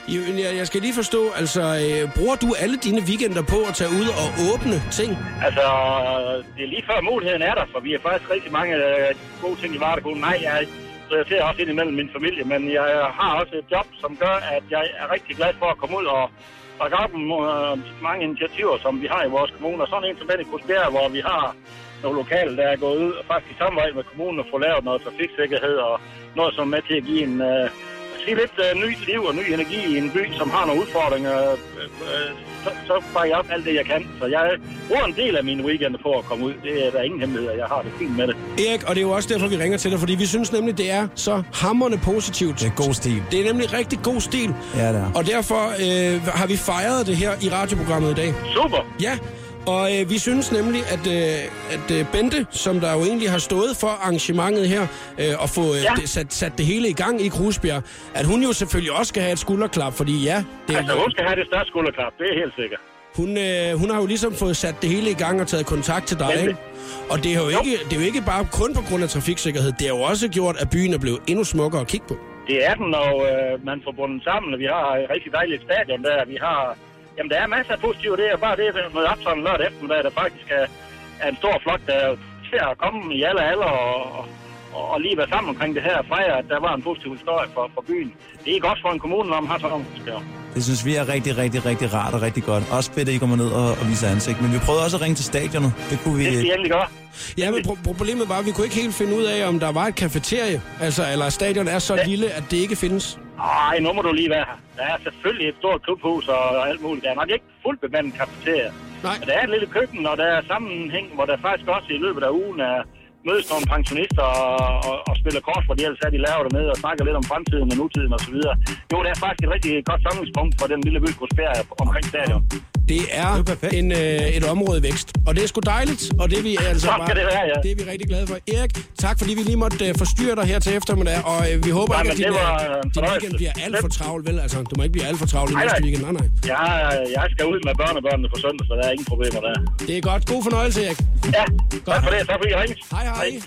Speaker 1: Jeg, jeg skal lige forstå, altså, øh, bruger du alle dine weekender på at tage ud og åbne ting?
Speaker 7: Altså, det er lige før muligheden er der, for vi har faktisk rigtig mange uh, gode ting i Vardekonen. Nej, jeg prioriterer også ind imellem min familie, men jeg har også et job, som gør, at jeg er rigtig glad for at komme ud og bakke op om øh, mange initiativer, som vi har i vores kommune. Og sådan en som den i hvor vi har nogle lokale, der er gået ud og faktisk i samarbejde med kommunen og få lavet noget trafiksikkerhed og noget, som er med til at give en, Øh, sige lidt uh, nyt liv og ny energi i en by, som har nogle udfordringer. Uh, uh, så, så bakker jeg op alt det, jeg kan. Så jeg bruger en del af mine weekender på at komme ud. Det er der ingen hemmelighed. Jeg har det fint med det.
Speaker 1: Erik, og det er jo også derfor, vi ringer til dig, fordi vi synes nemlig, det er så hammerne positivt.
Speaker 2: Det er god stil.
Speaker 1: Det er nemlig rigtig god stil.
Speaker 2: Ja, det er.
Speaker 1: Og derfor øh, har vi fejret det her i radioprogrammet i dag.
Speaker 7: Super!
Speaker 1: Ja, og øh, vi synes nemlig, at, øh, at øh, Bente, som der jo egentlig har stået for arrangementet her, øh, og få øh,
Speaker 7: Ja.
Speaker 1: det, sat, sat det hele i gang i Krusbjerg, at hun jo selvfølgelig også skal have et skulderklap, fordi ja, det er,
Speaker 7: Altså, hun skal have det største skulderklap. Det er helt sikkert.
Speaker 1: hun, øh, hun har jo ligesom fået sat det hele i gang og taget kontakt til dig,
Speaker 7: Nemlig.
Speaker 1: ikke? Og det er, jo
Speaker 7: Jo.
Speaker 1: ikke, det er jo ikke bare kun på grund af trafiksikkerhed, det har jo også gjort, at byen er blevet endnu smukkere at kigge på.
Speaker 7: Det er den, når øh, man får bundet sammen. Vi har et rigtig dejligt stadion der. Vi har... Jamen, der er masser af positive. Det er bare det, at møde op sådan en lørdag eftermiddag, der faktisk er, er en stor flok, der er til at komme i alle alder og, og, og lige være sammen omkring det her og fejre, at der var en positiv historie for, for byen. Det er godt for en kommune, når man har sådan nogle.
Speaker 2: Det synes vi er rigtig, rigtig, rigtig rart og rigtig godt. Også fedt, at I kommer ned og, og viser ansigt. Men vi prøvede også at ringe til stadionet. Det kunne vi...
Speaker 7: Det skal endelig gøre.
Speaker 1: Ja, men pro- problemet var, at vi kunne ikke helt finde ud af, om der var et kafeterie, altså, eller stadion er så
Speaker 7: Ja.
Speaker 1: lille, at det ikke findes.
Speaker 7: Ej, nu må du lige være her. Der er selvfølgelig et stort klubhus og alt muligt. Der er nok ikke fuldt bemandet kafeteria.
Speaker 1: Nej.
Speaker 7: Men der er et lille køkken, og der er sammenhæng, hvor der faktisk også i løbet af ugen er mødes nogle pensionister og, og, og spiller kort, for de ellers er de laver med og snakker lidt om fremtiden og nutiden og så videre. Jo, det er faktisk et rigtig godt samlingspunkt for den lille by Grosbjerg omkring stadion.
Speaker 1: Det er,
Speaker 2: Det er
Speaker 1: en, øh, et område vækst, og det er sgu dejligt, og det er vi altså
Speaker 7: skal det være, ja.
Speaker 1: det er vi rigtig glade for. Erik, tak fordi vi lige måtte øh, forstyrre dig her til eftermiddag, og øh, vi håber
Speaker 7: Nej,
Speaker 1: ikke, at din,
Speaker 7: det var
Speaker 1: øh, din weekend bliver alt for travl, vel? Altså, du må ikke blive alt for travl i
Speaker 7: Nej,
Speaker 1: næste weekend. Nej, nej.
Speaker 7: Jeg, jeg skal ud med børnebørnene på søndag, så der er ingen problemer der.
Speaker 1: Det er godt. God fornøjelse, Erik.
Speaker 7: Ja, tak for det. Tak fordi I ringede.
Speaker 1: Hej, hej. Hej.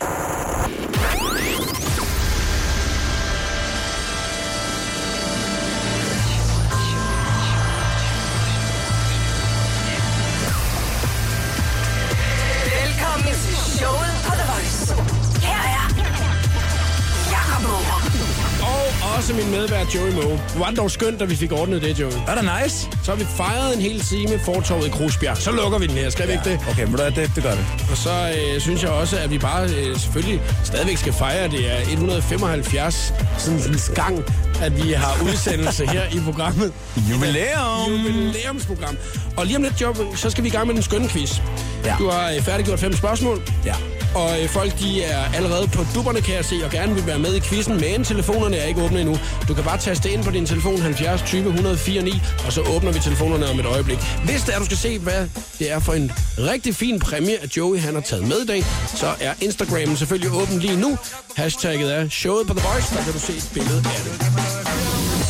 Speaker 1: Også min medvært Joey Moe. Hvor var det dog skønt, at vi fik ordnet det, Joey.
Speaker 2: Er det nice?
Speaker 1: Så har vi fejret en hel time fortorvet i Krusbjerg. Så lukker vi den her, skal vi ikke det?
Speaker 2: Okay, men det, det, det gør vi.
Speaker 1: Og så øh, synes jeg også, at vi bare øh, selvfølgelig stadigvæk skal fejre, det er 175 sådan en gang, at vi har udsendelse her i programmet.
Speaker 2: Jubilæum!
Speaker 1: Jubilæumsprogram. Og lige om lidt, Job, så skal vi i gang med den skønne quiz.
Speaker 2: Ja.
Speaker 1: Du har øh, færdiggjort fem spørgsmål.
Speaker 2: Ja.
Speaker 1: Og øh, folk, de er allerede på dupperne, kan jeg se, og gerne vil være med i quizzen, men telefonerne er ikke åbne endnu. Du kan bare taste ind på din telefon 70 20 104 9, og så åbner vi telefonerne om et øjeblik. Hvis det er, du skal se, hvad det er for en rigtig fin præmie, at Joey han har taget med i dag, så er Instagramen selvfølgelig åben lige nu. Hashtagget er showet på The Voice, der kan du se et billede af det.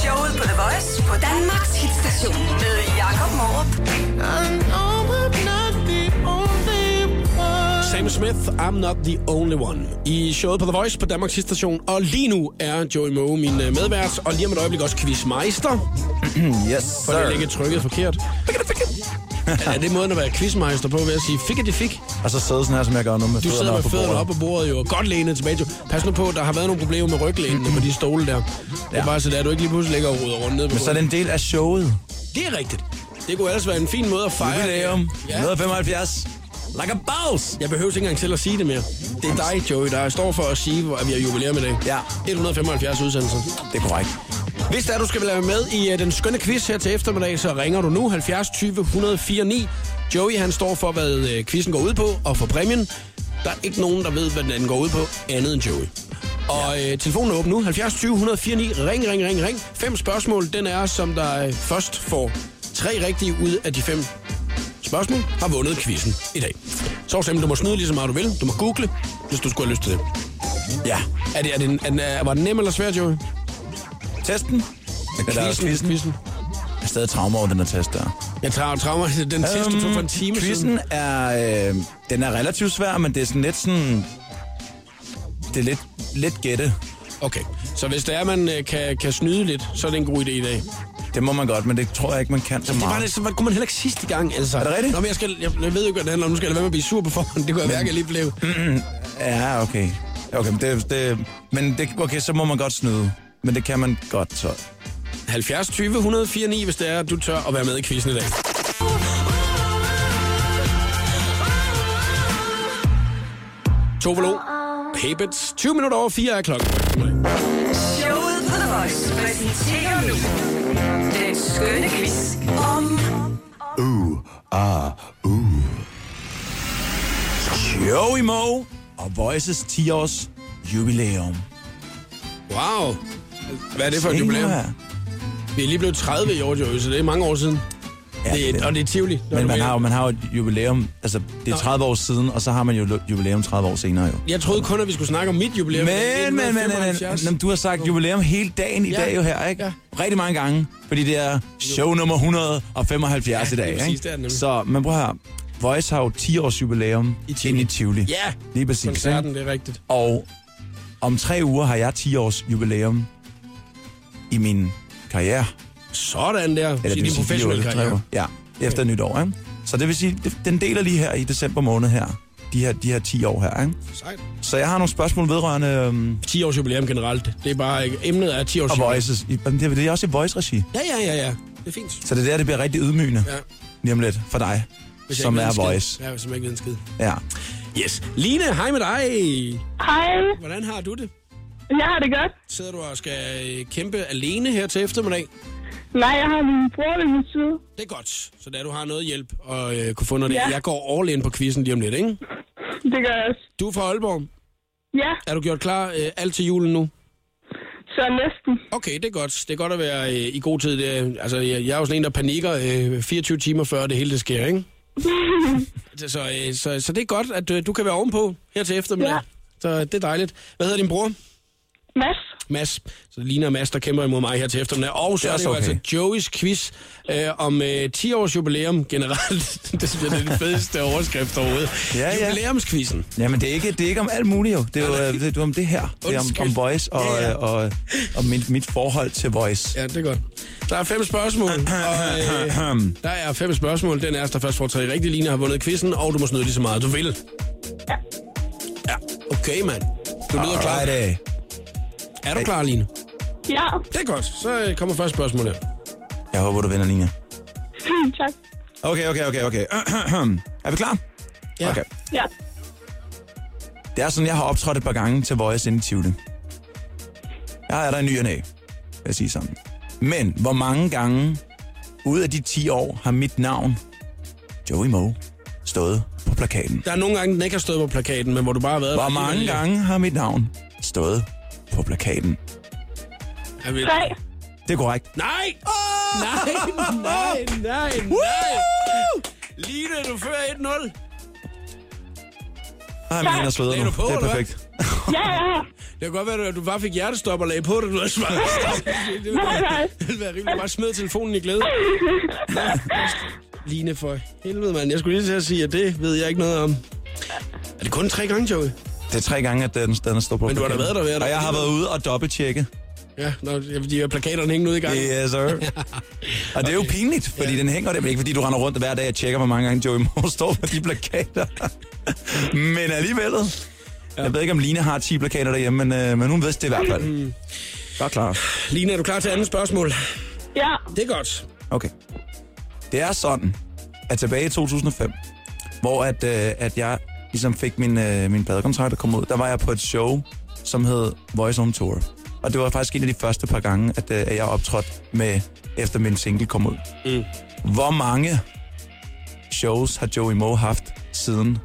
Speaker 3: Showet på The Voice på Danmarks hitstation med Jakob Morup.
Speaker 1: Sam Smith, I'm not the only one. I showet på The Voice på Danmarks station. Og lige nu er Joey Moe min øh, medvært, og lige om et øjeblik også quizmeister.
Speaker 2: Yes,
Speaker 1: For det er ikke trykket forkert. er det måden at være quizmeister på, ved at sige, fik det fik?
Speaker 2: Og så sidde sådan her, som jeg gør nu med
Speaker 1: Du sidder med fødderne op på bordet jo, godt lænet tilbage. Jo. Pas nu på, der har været nogle problemer med ryglænene på de stole der. Det er bare så, der du ikke lige pludselig ligger og ruder rundt ned på
Speaker 2: Men så er det en del af showet.
Speaker 1: Det er rigtigt. Det kunne ellers være en fin måde at fejre.
Speaker 2: Jubilæum.
Speaker 1: Ja.
Speaker 2: 175. Like a boss.
Speaker 1: Jeg behøver ikke engang selv at sige det mere. Det er dig, Joey, der står for at sige, at vi har jubilæum i dag.
Speaker 2: Ja.
Speaker 1: 175 udsendelser.
Speaker 2: Det er korrekt.
Speaker 1: Hvis der du skal være med i uh, den skønne quiz her til eftermiddag, så ringer du nu 70 20 104 9. Joey han står for, hvad uh, quizzen går ud på, og for præmien. Der er ikke nogen, der ved, hvad den går ud på, andet end Joey. Og øh, telefonen er åben nu, 70 20 104 9. Ring, ring, ring, ring. Fem spørgsmål, den er, som der øh, først får tre rigtige ud af de fem spørgsmål, har vundet quizzen i dag. Så simpelthen, du må snyde lige så meget du vil. Du må google, hvis du skulle have lyst til det.
Speaker 2: Ja.
Speaker 1: Er det, er det, er den, er, var den nem eller svær, Joey?
Speaker 2: Testen. Eller
Speaker 1: Quizzen,
Speaker 2: quizzen. Jeg er stadig traumer over den her test der.
Speaker 1: Jeg tager traumer. Den sidste du tog for en time siden.
Speaker 2: Quizzen er, øh, den er relativt svær, men det er sådan lidt sådan... Det er lidt, lidt gætte.
Speaker 1: Okay, så hvis det er, man øh, kan, kan snyde lidt, så er det en god idé i dag.
Speaker 2: Det må man godt, men det tror jeg ikke, man kan så
Speaker 1: Det var
Speaker 2: meget.
Speaker 1: det, så kunne man heller ikke sidste gang, altså.
Speaker 2: Er det rigtigt?
Speaker 1: Nå, men jeg, skal, jeg, jeg ved jo ikke, hvad det handler om. Nu skal jeg lade være med at blive sur på forhånd. Det kunne jeg mærke, jeg lige blev.
Speaker 2: Ja, okay. Okay, men, det, det, men det, okay, så må man godt snyde. Men det kan man godt, så...
Speaker 1: 70 20 104 9, hvis det er, at du tør at være med i quizzen i dag. Tovolo, Habits. 20 minutter over 4 er klokken.
Speaker 3: Showet på The Voice præsenterer nu den skønne quiz om
Speaker 2: Joey Moe og Voices 10 års jubilæum.
Speaker 1: Wow. Hvad er det for et jubilæum?
Speaker 2: her.
Speaker 1: Vi er lige blevet 30 i år, Joey, så det er mange år siden.
Speaker 2: Ja,
Speaker 1: det er, og det er Tivoli.
Speaker 2: Men man har, jo, man har jo et jubilæum, altså det er 30 år siden, og så har man jo jubilæum 30 år senere jo.
Speaker 1: Jeg troede kun, at vi skulle snakke om mit jubilæum.
Speaker 2: Men,
Speaker 1: Det
Speaker 2: men, men, men,
Speaker 1: 1975.
Speaker 2: men, du har sagt jubilæum hele dagen i
Speaker 1: Ja.
Speaker 2: dag jo her, ikke?
Speaker 1: Ja.
Speaker 2: Rigtig mange gange, fordi det er show nummer 175
Speaker 1: Ja,
Speaker 2: i dag,
Speaker 1: præcis,
Speaker 2: ikke?
Speaker 1: det er det nemlig.
Speaker 2: Så, men prøv her. Voice har jo 10 års jubilæum
Speaker 1: I Tivoli.
Speaker 2: i Tivoli.
Speaker 1: Ja,
Speaker 2: Lige præcis,
Speaker 1: koncerten, det er rigtigt.
Speaker 2: Og om tre uger har jeg 10 års jubilæum i min karriere.
Speaker 1: Sådan der.
Speaker 2: Eller det vil sige tre
Speaker 1: karriere.
Speaker 2: Ja, efter nytår, ikke? Så det vil sige, det- den deler lige her i december måned her. De her, de her 10 år her, ikke?
Speaker 1: Sejt.
Speaker 2: Så jeg har nogle spørgsmål vedrørende øhm,
Speaker 1: 10 års jubilæum generelt. Det er bare ikke... Emnet er 10 års
Speaker 2: og
Speaker 1: jubilæum.
Speaker 2: Voices. Jamen, Det er, det er også i Voice-regi.
Speaker 1: Ja, ja, ja, ja. Det er fint.
Speaker 2: Så det er der, det bliver rigtig ydmygende
Speaker 1: Ja.
Speaker 2: lige om lidt for dig,
Speaker 1: Hvis
Speaker 2: som er. Voice.
Speaker 1: Ja, som jeg ikke ved en skid.
Speaker 2: Ja.
Speaker 1: Yes. Line, hej med dig.
Speaker 8: Hej,
Speaker 1: Hvordan har du det?
Speaker 8: jeg har det godt.
Speaker 1: Sidder du og skal øh, kæmpe alene her til eftermiddag?
Speaker 8: Nej, jeg har min bror ved min side.
Speaker 1: Det er godt, så da du har noget hjælp og øh, kunne få noget
Speaker 8: Ja.
Speaker 1: Jeg går all in på quizzen lige om lidt, ikke?
Speaker 8: Det gør jeg også.
Speaker 1: Du er fra Aalborg.
Speaker 8: Ja,
Speaker 1: Er du gjort klar øh, alt til julen nu?
Speaker 8: så næsten.
Speaker 1: Okay, det er godt. Det er godt at være øh, i god tid. Det, altså, jeg, jeg er jo sådan en, der panikker øh, 24 timer før det hele det sker, ikke? så, så, øh, så, så det er godt, at øh, du kan være ovenpå her til eftermiddag.
Speaker 8: Ja.
Speaker 1: Så det er dejligt. Hvad hedder din bror?
Speaker 8: Mads,
Speaker 1: Mads. Så det ligner Mads, der kæmper imod mig her til eftermiddag. Og så
Speaker 2: Det er
Speaker 1: er det jo
Speaker 2: okay.
Speaker 1: altså Joeys quiz øh, om øh, 10 års jubilæum generelt. det synes jeg, det er den fedeste overskrift overhovedet.
Speaker 2: Ja, ja.
Speaker 1: Jubilæumsquizzen.
Speaker 2: Jamen, det er, ikke, det er ikke om alt muligt jo. Det er jo øh, det, det er om det her. Det er om,
Speaker 1: Undskyld.
Speaker 2: om Voice og,
Speaker 1: Ja, ja.
Speaker 2: og, og, og mit, mit forhold til Voice.
Speaker 1: Ja, det er godt. Der er fem spørgsmål, og øh, der er fem spørgsmål. Den er, der først får tre rigtige linjer, har vundet quizzen, og du må snyde lige så meget, du vil. Ja. Ja, okay, mand. Du lyder klar.
Speaker 2: Alrighty.
Speaker 1: Er du klar, Line?
Speaker 8: ja,
Speaker 1: Det er godt. Så øh, kommer første spørgsmål her.
Speaker 2: Jeg håber, du vinder, Line.
Speaker 8: tak.
Speaker 2: Okay, okay, okay, okay. er vi klar?
Speaker 1: Ja.
Speaker 2: Okay.
Speaker 8: Ja,
Speaker 2: Det er sådan, jeg har optrådt et par gange til Voice inde i Tivoli. Jeg er der en ny og næ, vil jeg sige sådan. Men hvor mange gange ud af de 10 år har mit navn, Joey Moe, stået på plakaten?
Speaker 1: Der er nogle gange, den ikke har stået på plakaten, men hvor du bare har været
Speaker 2: Hvor mange gange har mit navn stået på plakaten?
Speaker 1: Jeg ved-
Speaker 8: tre.
Speaker 2: Det er korrekt.
Speaker 1: Nej! Nej, nej, nej, nej. Line, du fører 1-0.
Speaker 2: Ah, min er sveder nu.
Speaker 1: du på,
Speaker 2: Det er perfekt.
Speaker 8: Ja, ja,
Speaker 1: Det kan godt være, at du bare fik hjertestop og lagde på, da du havde svaret. Det ville
Speaker 8: nej,
Speaker 1: være,
Speaker 8: nej.
Speaker 1: det ville være rimelig bare smed telefonen i glæde. Line, for helvede, mand. Jeg skulle lige til at sige, at det ved jeg ikke noget om. Er det kun tre gange, Joey?
Speaker 2: Det er tre gange, at den, den er stået på
Speaker 1: Men du har da været der, været der.
Speaker 2: Og jeg har været ude og dobbelttjekke.
Speaker 1: Ja, når de har plakaterne hængende ude i gang.
Speaker 2: Yes, sir. Og det er jo pinligt, fordi ja. den hænger der. Men ikke fordi du render rundt hver dag og tjekker, hvor mange gange Joey Moe står på de plakater. men alligevel. Ja. Jeg ved ikke, om Line har 10 plakater derhjemme, men, øh, men hun ved det i hvert fald. Godt klar.
Speaker 1: Line, er du klar til andet spørgsmål?
Speaker 8: Ja.
Speaker 1: Det er godt.
Speaker 2: Okay. Det er sådan, at tilbage i 2005, hvor at, øh, at jeg ligesom fik min, øh, min badekontrakt at komme ud, der var jeg på et show, som hed Voice on Tour. Og det var faktisk en af de første par gange, at, øh, jeg optrådte med, efter min single kom ud.
Speaker 1: Mm.
Speaker 2: Hvor mange shows har Joey Moe haft siden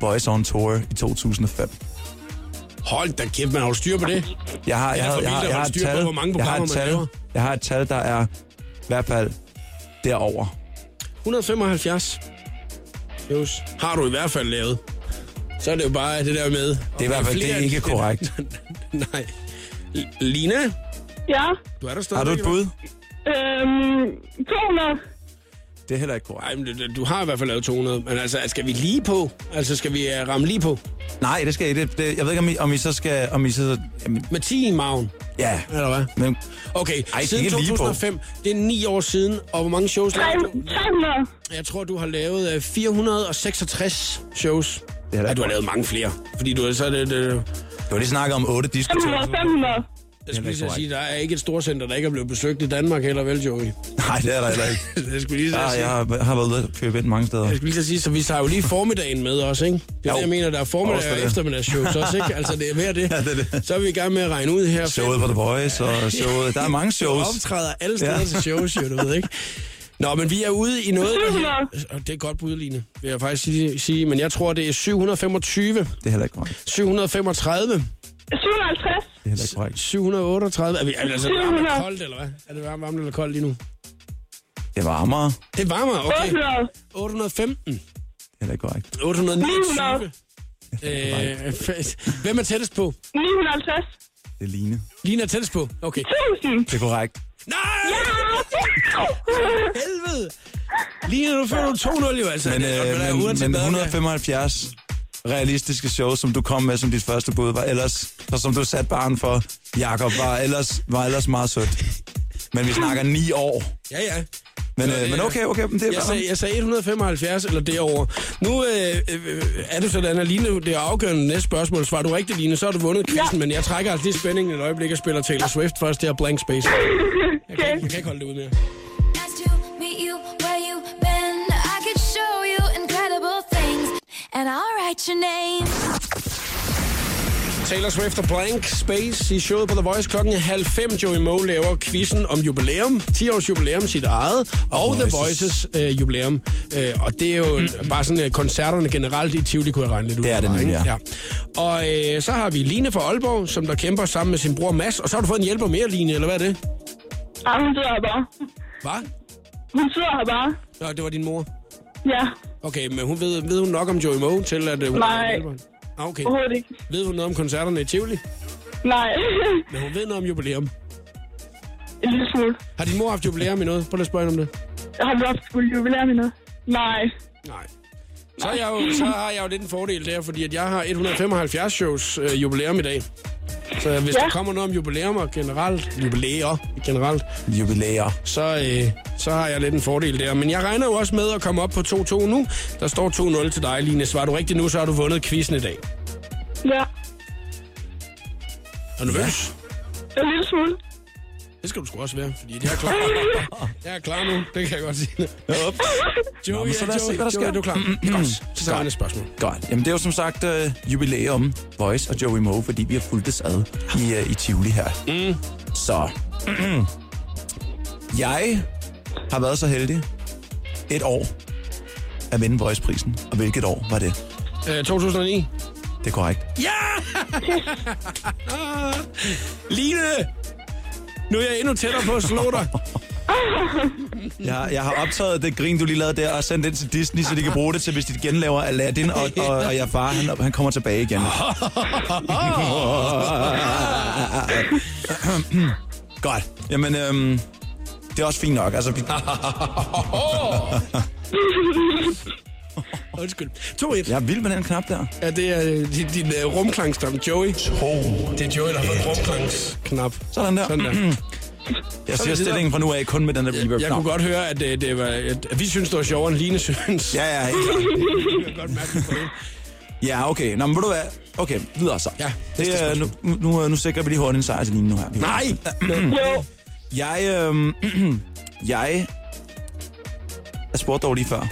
Speaker 2: Voice on Tour i 2005?
Speaker 1: Hold da kæft, man har styr på det?
Speaker 2: Jeg har, jeg har, jeg har, jeg har et
Speaker 1: på, hvor mange
Speaker 2: jeg har et tal, jeg har et tal, der er i hvert fald derover.
Speaker 1: 175 shows har du i hvert fald lavet. Så er det jo bare det der med...
Speaker 2: Det er i hvert fald det er ikke korrekt.
Speaker 1: Nej. L- Lina,
Speaker 8: Ja.
Speaker 1: du er der stadig.
Speaker 2: Har du et bud?
Speaker 8: Øhm, 200.
Speaker 2: Det er heller ikke korrekt.
Speaker 1: Det- du har i hvert fald lavet 200. Men altså, skal vi lige på? Altså, skal vi uh, ramme lige på?
Speaker 2: Nej, det skal I. Det, det, jeg ved ikke, om I, om I så skal... Om I så, jamen,
Speaker 1: Med 10 i maven,
Speaker 2: ja,
Speaker 1: eller hvad?
Speaker 2: men
Speaker 1: Okay,
Speaker 2: Ej, det er
Speaker 1: siden
Speaker 2: ikke lige på.
Speaker 1: 2005, det er 9 år siden, og hvor mange shows lavede du?
Speaker 8: 300.
Speaker 1: Jeg tror, du har lavet øh, 466 shows.
Speaker 2: det er
Speaker 1: Ja, du har lavet mange flere. Fordi du er så er det, det,
Speaker 2: Du har lige snakket om 8 diskoteker.
Speaker 8: 500. 500.
Speaker 1: jeg skulle lige så sige, der er ikke et storcenter, der ikke er blevet besøgt i Danmark heller, vel, Joey?
Speaker 2: Nej, det er der heller ikke.
Speaker 1: det skulle lige så
Speaker 2: Ja,
Speaker 1: sige.
Speaker 2: jeg har, har været ude og købe ind mange steder.
Speaker 1: Jeg skulle lige så sige, så vi tager jo lige formiddagen med os, ikke? Det er
Speaker 2: Jo.
Speaker 1: det, jeg mener, der er formiddag og
Speaker 2: det.
Speaker 1: eftermiddagsshows også, ikke? Altså, det er mere det.
Speaker 2: Ja, det er det.
Speaker 1: Så er vi i gang med at regne ud her.
Speaker 2: Showet på The Voice og showet. Der er mange
Speaker 1: Du
Speaker 2: shows.
Speaker 1: optræder alle steder
Speaker 2: Ja.
Speaker 1: til shows, jo, du ved, ikke? Nå, men vi er ude i noget, der
Speaker 8: 700.
Speaker 1: her... Det er godt bud, Line, vil jeg faktisk sige, sige. Men jeg tror, det er 725,
Speaker 2: Det er heller ikke korrekt.
Speaker 1: 735,
Speaker 8: 750.
Speaker 2: Det er heller ikke korrekt.
Speaker 1: 738. Er, vi, er det altså varmt
Speaker 8: 700.
Speaker 1: eller koldt, eller hvad? Er det varmt, varmt eller koldt lige nu?
Speaker 2: Det var varmere.
Speaker 1: Det er varmere, okay.
Speaker 8: 800.
Speaker 1: 815.
Speaker 2: Det er heller ikke korrekt.
Speaker 1: 829. Øh, hvem er tættest på?
Speaker 8: 950.
Speaker 2: Det er Line.
Speaker 1: Line er tættest på. Okay.
Speaker 8: 1000.
Speaker 2: Det er korrekt.
Speaker 1: Nej! Helvede! Line, nu fører du 2-0 jo, altså.
Speaker 2: Men,
Speaker 1: er
Speaker 2: øh,
Speaker 1: men,
Speaker 2: men,
Speaker 1: uanset
Speaker 2: men
Speaker 1: hvad,
Speaker 2: 175 realistiske shows, som du kom med som dit første bud, var ellers, og som du satte barn for, Jakob var ellers, var ellers meget sødt. Men vi snakker ni år.
Speaker 1: Ja, ja.
Speaker 2: Men, øh, men okay, okay, men det er
Speaker 1: Jeg sagde, jeg sagde 175 eller derover. Nu øh, øh, er det sådan, at Line, det er afgørende næste spørgsmål. Svarer du rigtigt, Line, så har du vundet quizzen, ja. men jeg trækker altså lige spændingen et øjeblik og spiller Taylor Swift først. Det er Blank Space. Jeg kan, ikke- jeg kan ikke holde det ud mere.
Speaker 9: And I'll write your name.
Speaker 1: Taylor Swift og Blank Space i showet på The Voice klokken halv fem. Joey Moe laver quizzen om jubilæum. 10 års jubilæum sit eget. Og The Voices øh, jubilæum. Øh, og det er jo bare sådan, at koncerterne generelt i Tivoli kunne jeg regne lidt ud.
Speaker 2: Det er det nemlig,
Speaker 1: ikke?
Speaker 2: ja.
Speaker 1: Og øh, så har vi Line fra Aalborg, som der kæmper sammen med sin bror Mads. Og så har du fået en hjælper mere, Line, eller hvad er det?
Speaker 8: Ja, hun sidder her bare.
Speaker 1: Hvad?
Speaker 8: Hun sidder her bare.
Speaker 1: Nå, det var din mor.
Speaker 8: Ja,
Speaker 1: Okay, men hun ved, ved hun nok om Joey Moe til, at øh, hun
Speaker 8: Nej.
Speaker 1: er? Ah, okay.
Speaker 8: overhovedet ikke.
Speaker 1: Ved hun noget om koncerterne i Tivoli?
Speaker 8: Nej,
Speaker 1: Men hun ved noget om jubilæum.
Speaker 8: en lille smule.
Speaker 1: Har din mor haft jubilæum i noget? Prøv lige at spørge hende om det.
Speaker 8: Jeg har haft skulle jubilæum i noget. Nej.
Speaker 1: Nej. Så, er jeg jo, så har jeg jo lidt en fordel der, fordi at jeg har 175 shows øh, jubilæum i dag. Så hvis ja.
Speaker 8: Ja.
Speaker 1: der kommer noget om jubilæumer generelt, jubilæer generelt,
Speaker 2: Jubilæer.
Speaker 1: så, øh, så har jeg lidt en fordel der. Men jeg regner jo også med at komme op på 2-2 nu. Der står 2-0 til dig, Line. Svarer du rigtigt nu, så har du vundet quizzen i dag.
Speaker 8: Ja,
Speaker 1: Er du nervøs?
Speaker 8: en lille smule.
Speaker 1: Det skal du sgu også være, fordi jeg er klar. Jeg er klar nu, det kan jeg godt sige.
Speaker 2: Up.
Speaker 1: Joey,
Speaker 2: Nå, men så lad os se,
Speaker 1: Joey,
Speaker 2: hvad der
Speaker 1: Joey,
Speaker 2: sker.
Speaker 1: er du klar? Godt. Så tager jeg næste spørgsmål.
Speaker 2: Godt. Jamen, det er jo som sagt uh, jubilæum Voice og Joey Moe, fordi vi har fulgt det ad i, uh, i Tivoli her. Mm. Så. jeg har været så heldig et år at vinde Voice-prisen. Og hvilket år var det?
Speaker 1: Øh, 2009.
Speaker 2: Det er korrekt.
Speaker 1: Ja! Line! Nu er jeg endnu tættere på at slå dig.
Speaker 2: Jeg, jeg har optaget det grin, du lige lavede der, og sendt det til Disney, så de kan bruge det til, hvis de genlaver Aladdin, og, og, og jeg far, han, han kommer tilbage igen. Godt. Jamen, øhm, det er også fint nok. Altså, vi...
Speaker 1: Undskyld. 2-1.
Speaker 2: Jeg er vild med den knap der.
Speaker 1: Ja, det er øh, din, din uh, rumklangsknap, Joey. Det er Joey, der har fået rumklangsknap.
Speaker 2: Sådan der.
Speaker 1: Sådan der.
Speaker 2: Jeg
Speaker 1: videre.
Speaker 2: stillingen fra nu af kun med den der reverb.
Speaker 1: Jeg kunne godt høre, at, det, det var, at, vi synes, det var sjovere, end Line synes.
Speaker 2: Ja, ja, helt klart.
Speaker 1: Jeg kan godt mærke det på det.
Speaker 2: Ja, okay. Nå, men ved du hvad? Okay, videre så.
Speaker 1: Ja,
Speaker 2: Det er, nu, nu, nu sikrer vi lige hurtigt en sejr til Line nu her.
Speaker 1: Nej!
Speaker 2: Jeg, øhm, jeg, jeg spurgte dog lige før,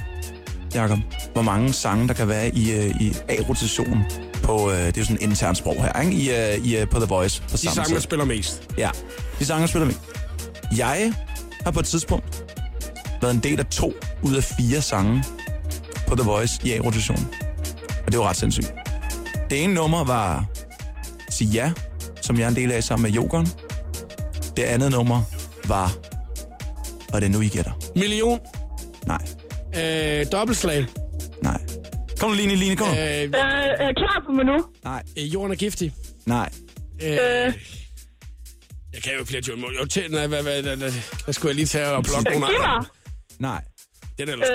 Speaker 2: Jacob, hvor mange sange, der kan være i, øh, i A-rotation på, øh, det er jo sådan en intern sprog her, ikke? I, øh, i, øh, på The Voice. På
Speaker 1: De sange, man spiller mest.
Speaker 2: Ja, de sange, jeg spiller med. Jeg har på et tidspunkt været en del af to ud af fire sange på The Voice i A-rotation. Og det var ret sindssygt. Det ene nummer var Sig Ja, som jeg er en del af sammen med Jokeren. Det andet nummer var... Og det er nu, I gætter.
Speaker 1: Million.
Speaker 2: Nej,
Speaker 1: Øh, dobbeltslag.
Speaker 2: nej. Kom nu, Line, Line, kom nu.
Speaker 1: Øh,
Speaker 8: Jeg er klar på mig nu.
Speaker 2: Nej,
Speaker 1: øh, jorden er giftig.
Speaker 2: nej.
Speaker 1: Øh,
Speaker 8: Øh,
Speaker 1: jeg kan jo flere John Moe. Jo, til, nej, hvad, hvad, hvad, hvad, hvad skulle jeg lige tage og plukke nogle
Speaker 8: giv mig.
Speaker 1: andre?
Speaker 2: Nej.
Speaker 1: Den er ellers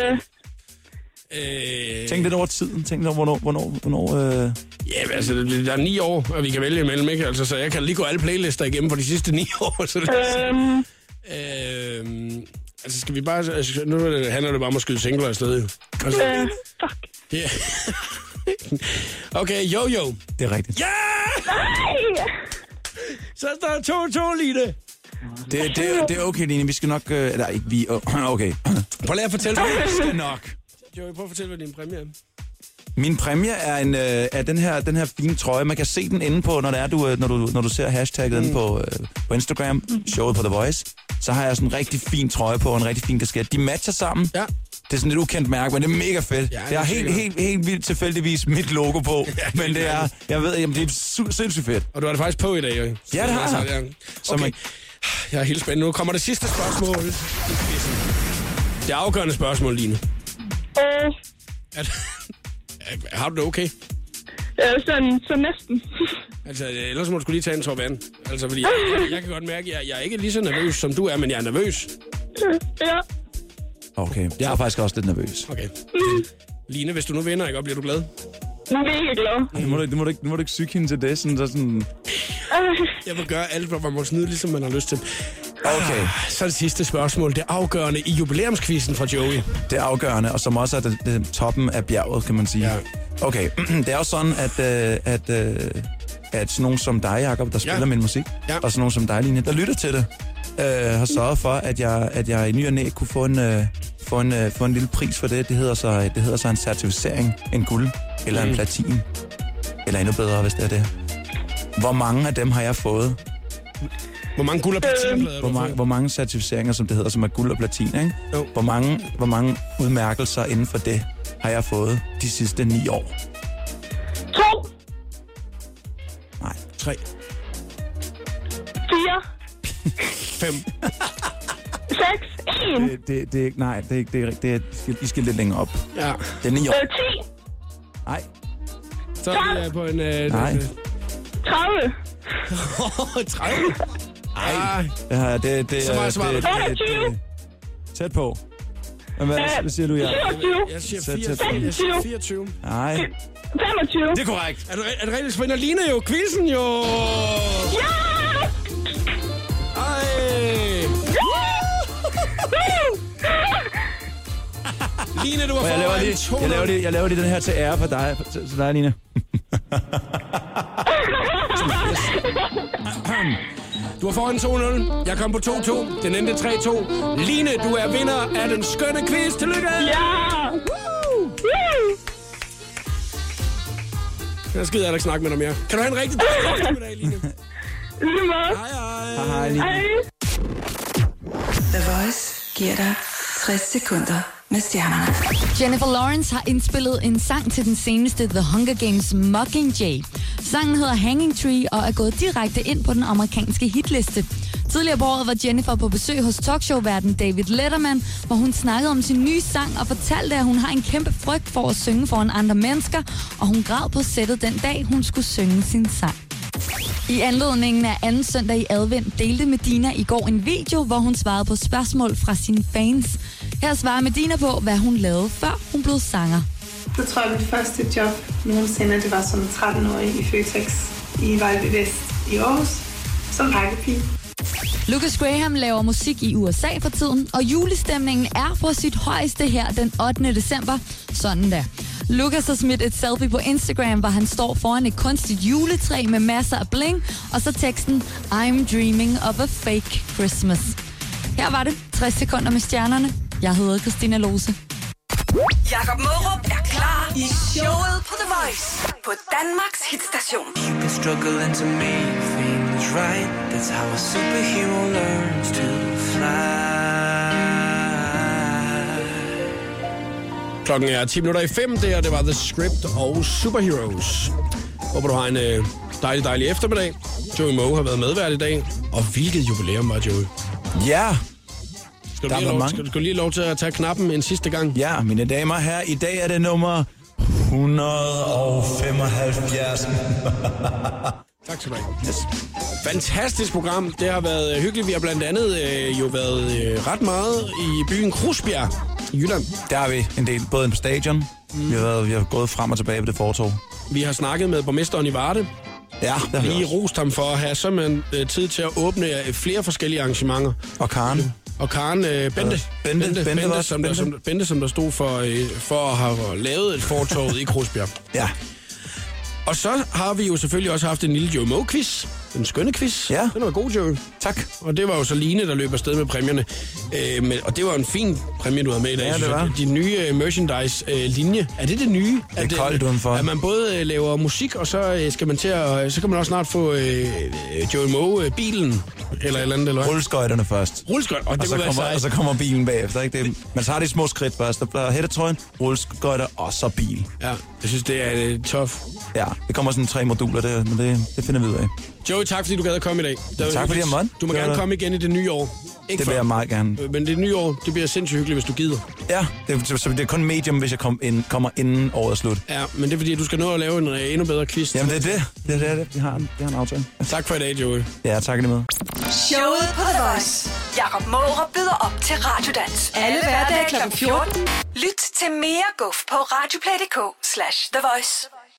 Speaker 8: Øh,
Speaker 1: øh,
Speaker 2: Tænk lidt over tiden. Tænk lidt over, hvornår... hvornår, hvornår øh...
Speaker 1: Ja, men altså, det- der er ni år, og vi kan vælge imellem, ikke? Altså, så jeg kan lige gå alle playlister igennem for de sidste ni år. Så det,
Speaker 8: øhm,
Speaker 1: øh, altså, skal vi bare... Altså, nu er det- handler det bare om at skyde singler afsted, jo. Altså,
Speaker 8: øh, fuck.
Speaker 1: ja. okay, jo, jo.
Speaker 2: Det er rigtigt.
Speaker 1: Ja!
Speaker 8: Ej!
Speaker 1: Så står der 2-2, Line.
Speaker 2: Det, det, det er okay, Line. Vi skal nok... Øh, eller ikke vi... Øh, okay.
Speaker 1: Prøv lige at fortælle, hvad
Speaker 2: Vi skal nok.
Speaker 1: Joey, prøv at fortælle, hvad din præmie er.
Speaker 2: Min præmie er, en, øh, er den, her, den her fine trøje. Man kan se den inde på, når, det er, du, øh, når, du, når du ser hashtagget inde på, øh, på Instagram, showet på The Voice. Så har jeg sådan en rigtig fin trøje på, og en rigtig fin kasket. De matcher sammen.
Speaker 1: Ja.
Speaker 2: Det er sådan et ukendt mærke, men det er mega fedt.
Speaker 1: Ja, det
Speaker 2: jeg
Speaker 1: er
Speaker 2: helt, helt, helt vildt tilfældigvis mit logo på,
Speaker 1: Ja,
Speaker 2: men det er, jeg ved, jamen, det er su- sindssygt fedt.
Speaker 1: Og du har det faktisk på i dag, jo.
Speaker 2: Ja, det har jeg.
Speaker 1: Ja.
Speaker 2: Så
Speaker 1: Okay.
Speaker 2: man-
Speaker 1: Jeg er helt spændt. Nu kommer det sidste spørgsmål. Det afgørende spørgsmål, Line.
Speaker 8: Øh,
Speaker 1: Er, har du det okay?
Speaker 8: ja, sådan, så næsten.
Speaker 1: Altså, ellers må du skulle lige tage en tår vand. Altså, fordi jeg, jeg, jeg kan godt mærke, at jeg, jeg er ikke lige så nervøs, som du er, men jeg er nervøs.
Speaker 8: ja.
Speaker 2: Okay, jeg er faktisk også lidt nervøs.
Speaker 1: Okay. Line, hvis du nu vinder, ikke, og bliver du glad?
Speaker 8: Mega glad.
Speaker 2: Nu må du, ikke- nu må du, ikke, nu må du ikke syge hende til det, sådan, så sådan...
Speaker 8: Øh,
Speaker 1: Jeg vil gøre alt, hvad man må snyde, ligesom man har lyst til.
Speaker 2: Okay.
Speaker 1: Ah, Så er det sidste spørgsmål. Det afgørende i jubilæumskvisten fra Joey.
Speaker 2: Det afgørende, og som også er det, det toppen af bjerget, kan man sige.
Speaker 1: Ja.
Speaker 2: Okay, det er jo sådan, at, øh, at, øh, at sådan nogen som dig, Jacob, der spiller
Speaker 1: Ja.
Speaker 2: min musik,
Speaker 1: Ja.
Speaker 2: og sådan nogen som dig, Line, der lytter til det, øh, har sørget for, at jeg, at jeg i ny og næ kunne få en, øh, få, en, øh, få en lille pris for det. Det hedder så, det hedder så en certificering, en guld, eller
Speaker 1: Mm.
Speaker 2: en platin, eller endnu bedre, hvis det er det. Hvor mange af dem har jeg fået?
Speaker 1: Hvor mange guld og platinplader
Speaker 2: Hvor
Speaker 1: du har
Speaker 2: mange, hvor mange certificeringer, som det hedder, som er guld og platin, ikke?
Speaker 1: Jo.
Speaker 2: Hvor mange, hvor mange udmærkelser inden for det har jeg fået de sidste ni år?
Speaker 8: to,
Speaker 2: Nej.
Speaker 1: Tre.
Speaker 8: fire,
Speaker 1: Fem.
Speaker 8: seks, en,
Speaker 2: Det, det, det er ikke, nej, det er ikke, det er, det er, I skal, I skal lidt længere op.
Speaker 1: Ja.
Speaker 2: Det er ni år.
Speaker 8: øh, ti,
Speaker 2: Nej,
Speaker 1: Så er vi øh, på en... Øh,
Speaker 2: Nej.
Speaker 1: øh,
Speaker 8: 30,
Speaker 1: 30. Ej.
Speaker 2: det, her, det, det,
Speaker 1: Så meget
Speaker 2: det,
Speaker 1: svarer
Speaker 2: det,
Speaker 1: du.
Speaker 2: det, det, det, tæt på. Men hvad, hvad siger du, ja?
Speaker 8: 27,
Speaker 1: Jeg siger,
Speaker 2: Sæt
Speaker 1: 4,
Speaker 2: tæt på.
Speaker 1: jeg siger 24.
Speaker 2: Nej,
Speaker 8: 25.
Speaker 2: det er korrekt.
Speaker 1: Er, du, er det rigtigt, så vinder Line jo quizzen jo?
Speaker 8: Ja!
Speaker 1: Ej. Line, du har
Speaker 2: Og jeg laver, lige,
Speaker 1: 200.
Speaker 2: jeg, laver lige, jeg laver lige den her til ære for dig, til, til dig Line.
Speaker 1: Du har foran 2-0. Jeg kom på 2-2. Den endte 3-2. Line, du er vinder af den skønne quiz. Tillykke!
Speaker 8: Ja! Woo!
Speaker 1: Jeg skider jeg ikke snakke med dig mere. Kan du have en rigtig dejlig eftermiddag, Line? Hej, hej.
Speaker 2: Hej, hej, Line.
Speaker 8: Hej.
Speaker 3: The Voice giver dig 60 sekunder med stjernerne.
Speaker 5: Jennifer Lawrence har indspillet en sang til den seneste The Hunger Games Mockingjay. Sangen hedder Hanging Tree og er gået direkte ind på den amerikanske hitliste. Tidligere på året var Jennifer på besøg hos talkshowverden David Letterman, hvor hun snakkede om sin nye sang og fortalte, at hun har en kæmpe frygt for at synge foran andre mennesker, og hun græd på sættet den dag, hun skulle synge sin sang. I anledningen af anden søndag i advent delte Medina i går en video, hvor hun svarede på spørgsmål fra sine fans. Her svarer Medina på, hvad hun lavede, før hun blev sanger.
Speaker 10: Så tror jeg, mit første job nogensinde, det var som 13-årig i Føtex i Vejle Vest i Aarhus, som pakkepige.
Speaker 5: Lucas Graham laver musik i USA for tiden, og julestemningen er på sit højeste her den 8. december. Sådan da. Lucas har smidt et selfie på Instagram, hvor han står foran et kunstigt juletræ med masser af bling, og så teksten I'm dreaming of a fake Christmas. Her var det 60 sekunder med stjernerne. Jeg hedder Christina Lose.
Speaker 3: Jakob Mørup er klar i showet på The Voice på Danmarks hitstation.
Speaker 6: Been struggling to make things right. That's how a superhero learns to fly.
Speaker 1: Klokken er 10 minutter i 5, det, her, det var The Script og Superheroes. Håber, du har en øh, dejlig, dejlig eftermiddag. Joey Moe har været medvært i dag. Og hvilket jubilæum var Joey?
Speaker 2: Ja,
Speaker 1: Skal du,
Speaker 2: Der
Speaker 1: lige lov,
Speaker 2: mange.
Speaker 1: skal, du- skal du lige lov til at tage knappen en sidste gang?
Speaker 2: ja, mine damer og herrer, i dag er det nummer 175.
Speaker 1: Tak skal du have. Yes. Fantastisk program. Det har været øh, hyggeligt. Vi har blandt andet øh, jo været øh, ret meget i byen Krusbjerg i Jylland.
Speaker 2: Der har vi en del, både på stadion, mm. vi, har været, vi har gået frem og tilbage på det fortog.
Speaker 1: Vi har snakket med borgmesteren i Varde.
Speaker 2: Ja, det har vi
Speaker 1: Lige rost ham for at have simpelthen øh, tid til at åbne øh, flere forskellige arrangementer.
Speaker 2: Og Karen.
Speaker 1: Og Karen øh, Bente,
Speaker 2: Bente, Bente
Speaker 1: Bente,
Speaker 2: var-
Speaker 1: som der,
Speaker 2: Bente.
Speaker 1: som, Bente, som der stod for, øh, for at have lavet et fortog i Krusbjerg.
Speaker 2: Ja,
Speaker 1: Og så har vi jo selvfølgelig også haft en lille Joe Moe-quiz. En skønne quiz.
Speaker 2: Ja.
Speaker 1: Den var god, Joe.
Speaker 2: tak.
Speaker 1: Og det var jo så Line, der løb afsted med præmierne. Øh, men, og det var en fin præmie, du havde med i dag.
Speaker 2: Ja, det var.
Speaker 1: Din nye øh, merchandise-linje. er det det nye?
Speaker 2: Det er koldt udenfor.
Speaker 1: At man både øh, laver musik, og så øh, skal man til at, så kan man også snart få øh, øh, Joey Moe-bilen. Eller et eller andet, eller hvad?
Speaker 2: Rulleskøjterne først.
Speaker 1: Rulleskøjt. Og
Speaker 2: Og
Speaker 1: det
Speaker 2: så,
Speaker 1: kunne være
Speaker 2: kommer, og så kommer bilen bagefter. Ikke? Det, man tager de små skridt først. Der bliver hættetrøjen, rulleskøjter og så bil.
Speaker 1: Ja, jeg synes, det er øh, tough.
Speaker 2: Ja, det kommer sådan tre moduler, det, men det, det finder vi ud af.
Speaker 1: Joey, tak fordi du gad at komme i dag. Det var
Speaker 2: tak, fordi jeg måtte.
Speaker 1: Du må
Speaker 2: Det
Speaker 1: gerne komme igen i det nye år. Ikke
Speaker 2: Det
Speaker 1: før.
Speaker 2: vil jeg meget gerne.
Speaker 1: Øh, Men det nye år, det bliver sindssygt hyggeligt, hvis du gider.
Speaker 2: Ja, det, så, det er kun medium, hvis jeg kom ind, kommer inden året er slut.
Speaker 1: Ja, men det er fordi, at du skal nå at lave en øh, endnu bedre quiz.
Speaker 2: Jamen, det er det. Det er det. det. Vi har en, vi har en aftale.
Speaker 1: Tak for i dag, Joey.
Speaker 2: Ja, tak lige med.
Speaker 3: Showet på The Voice. Jakob Mørup byder op til Radiodans. Alle hverdage kl. 14. Lyt til mere guf på radioplay.dk slash The Voice.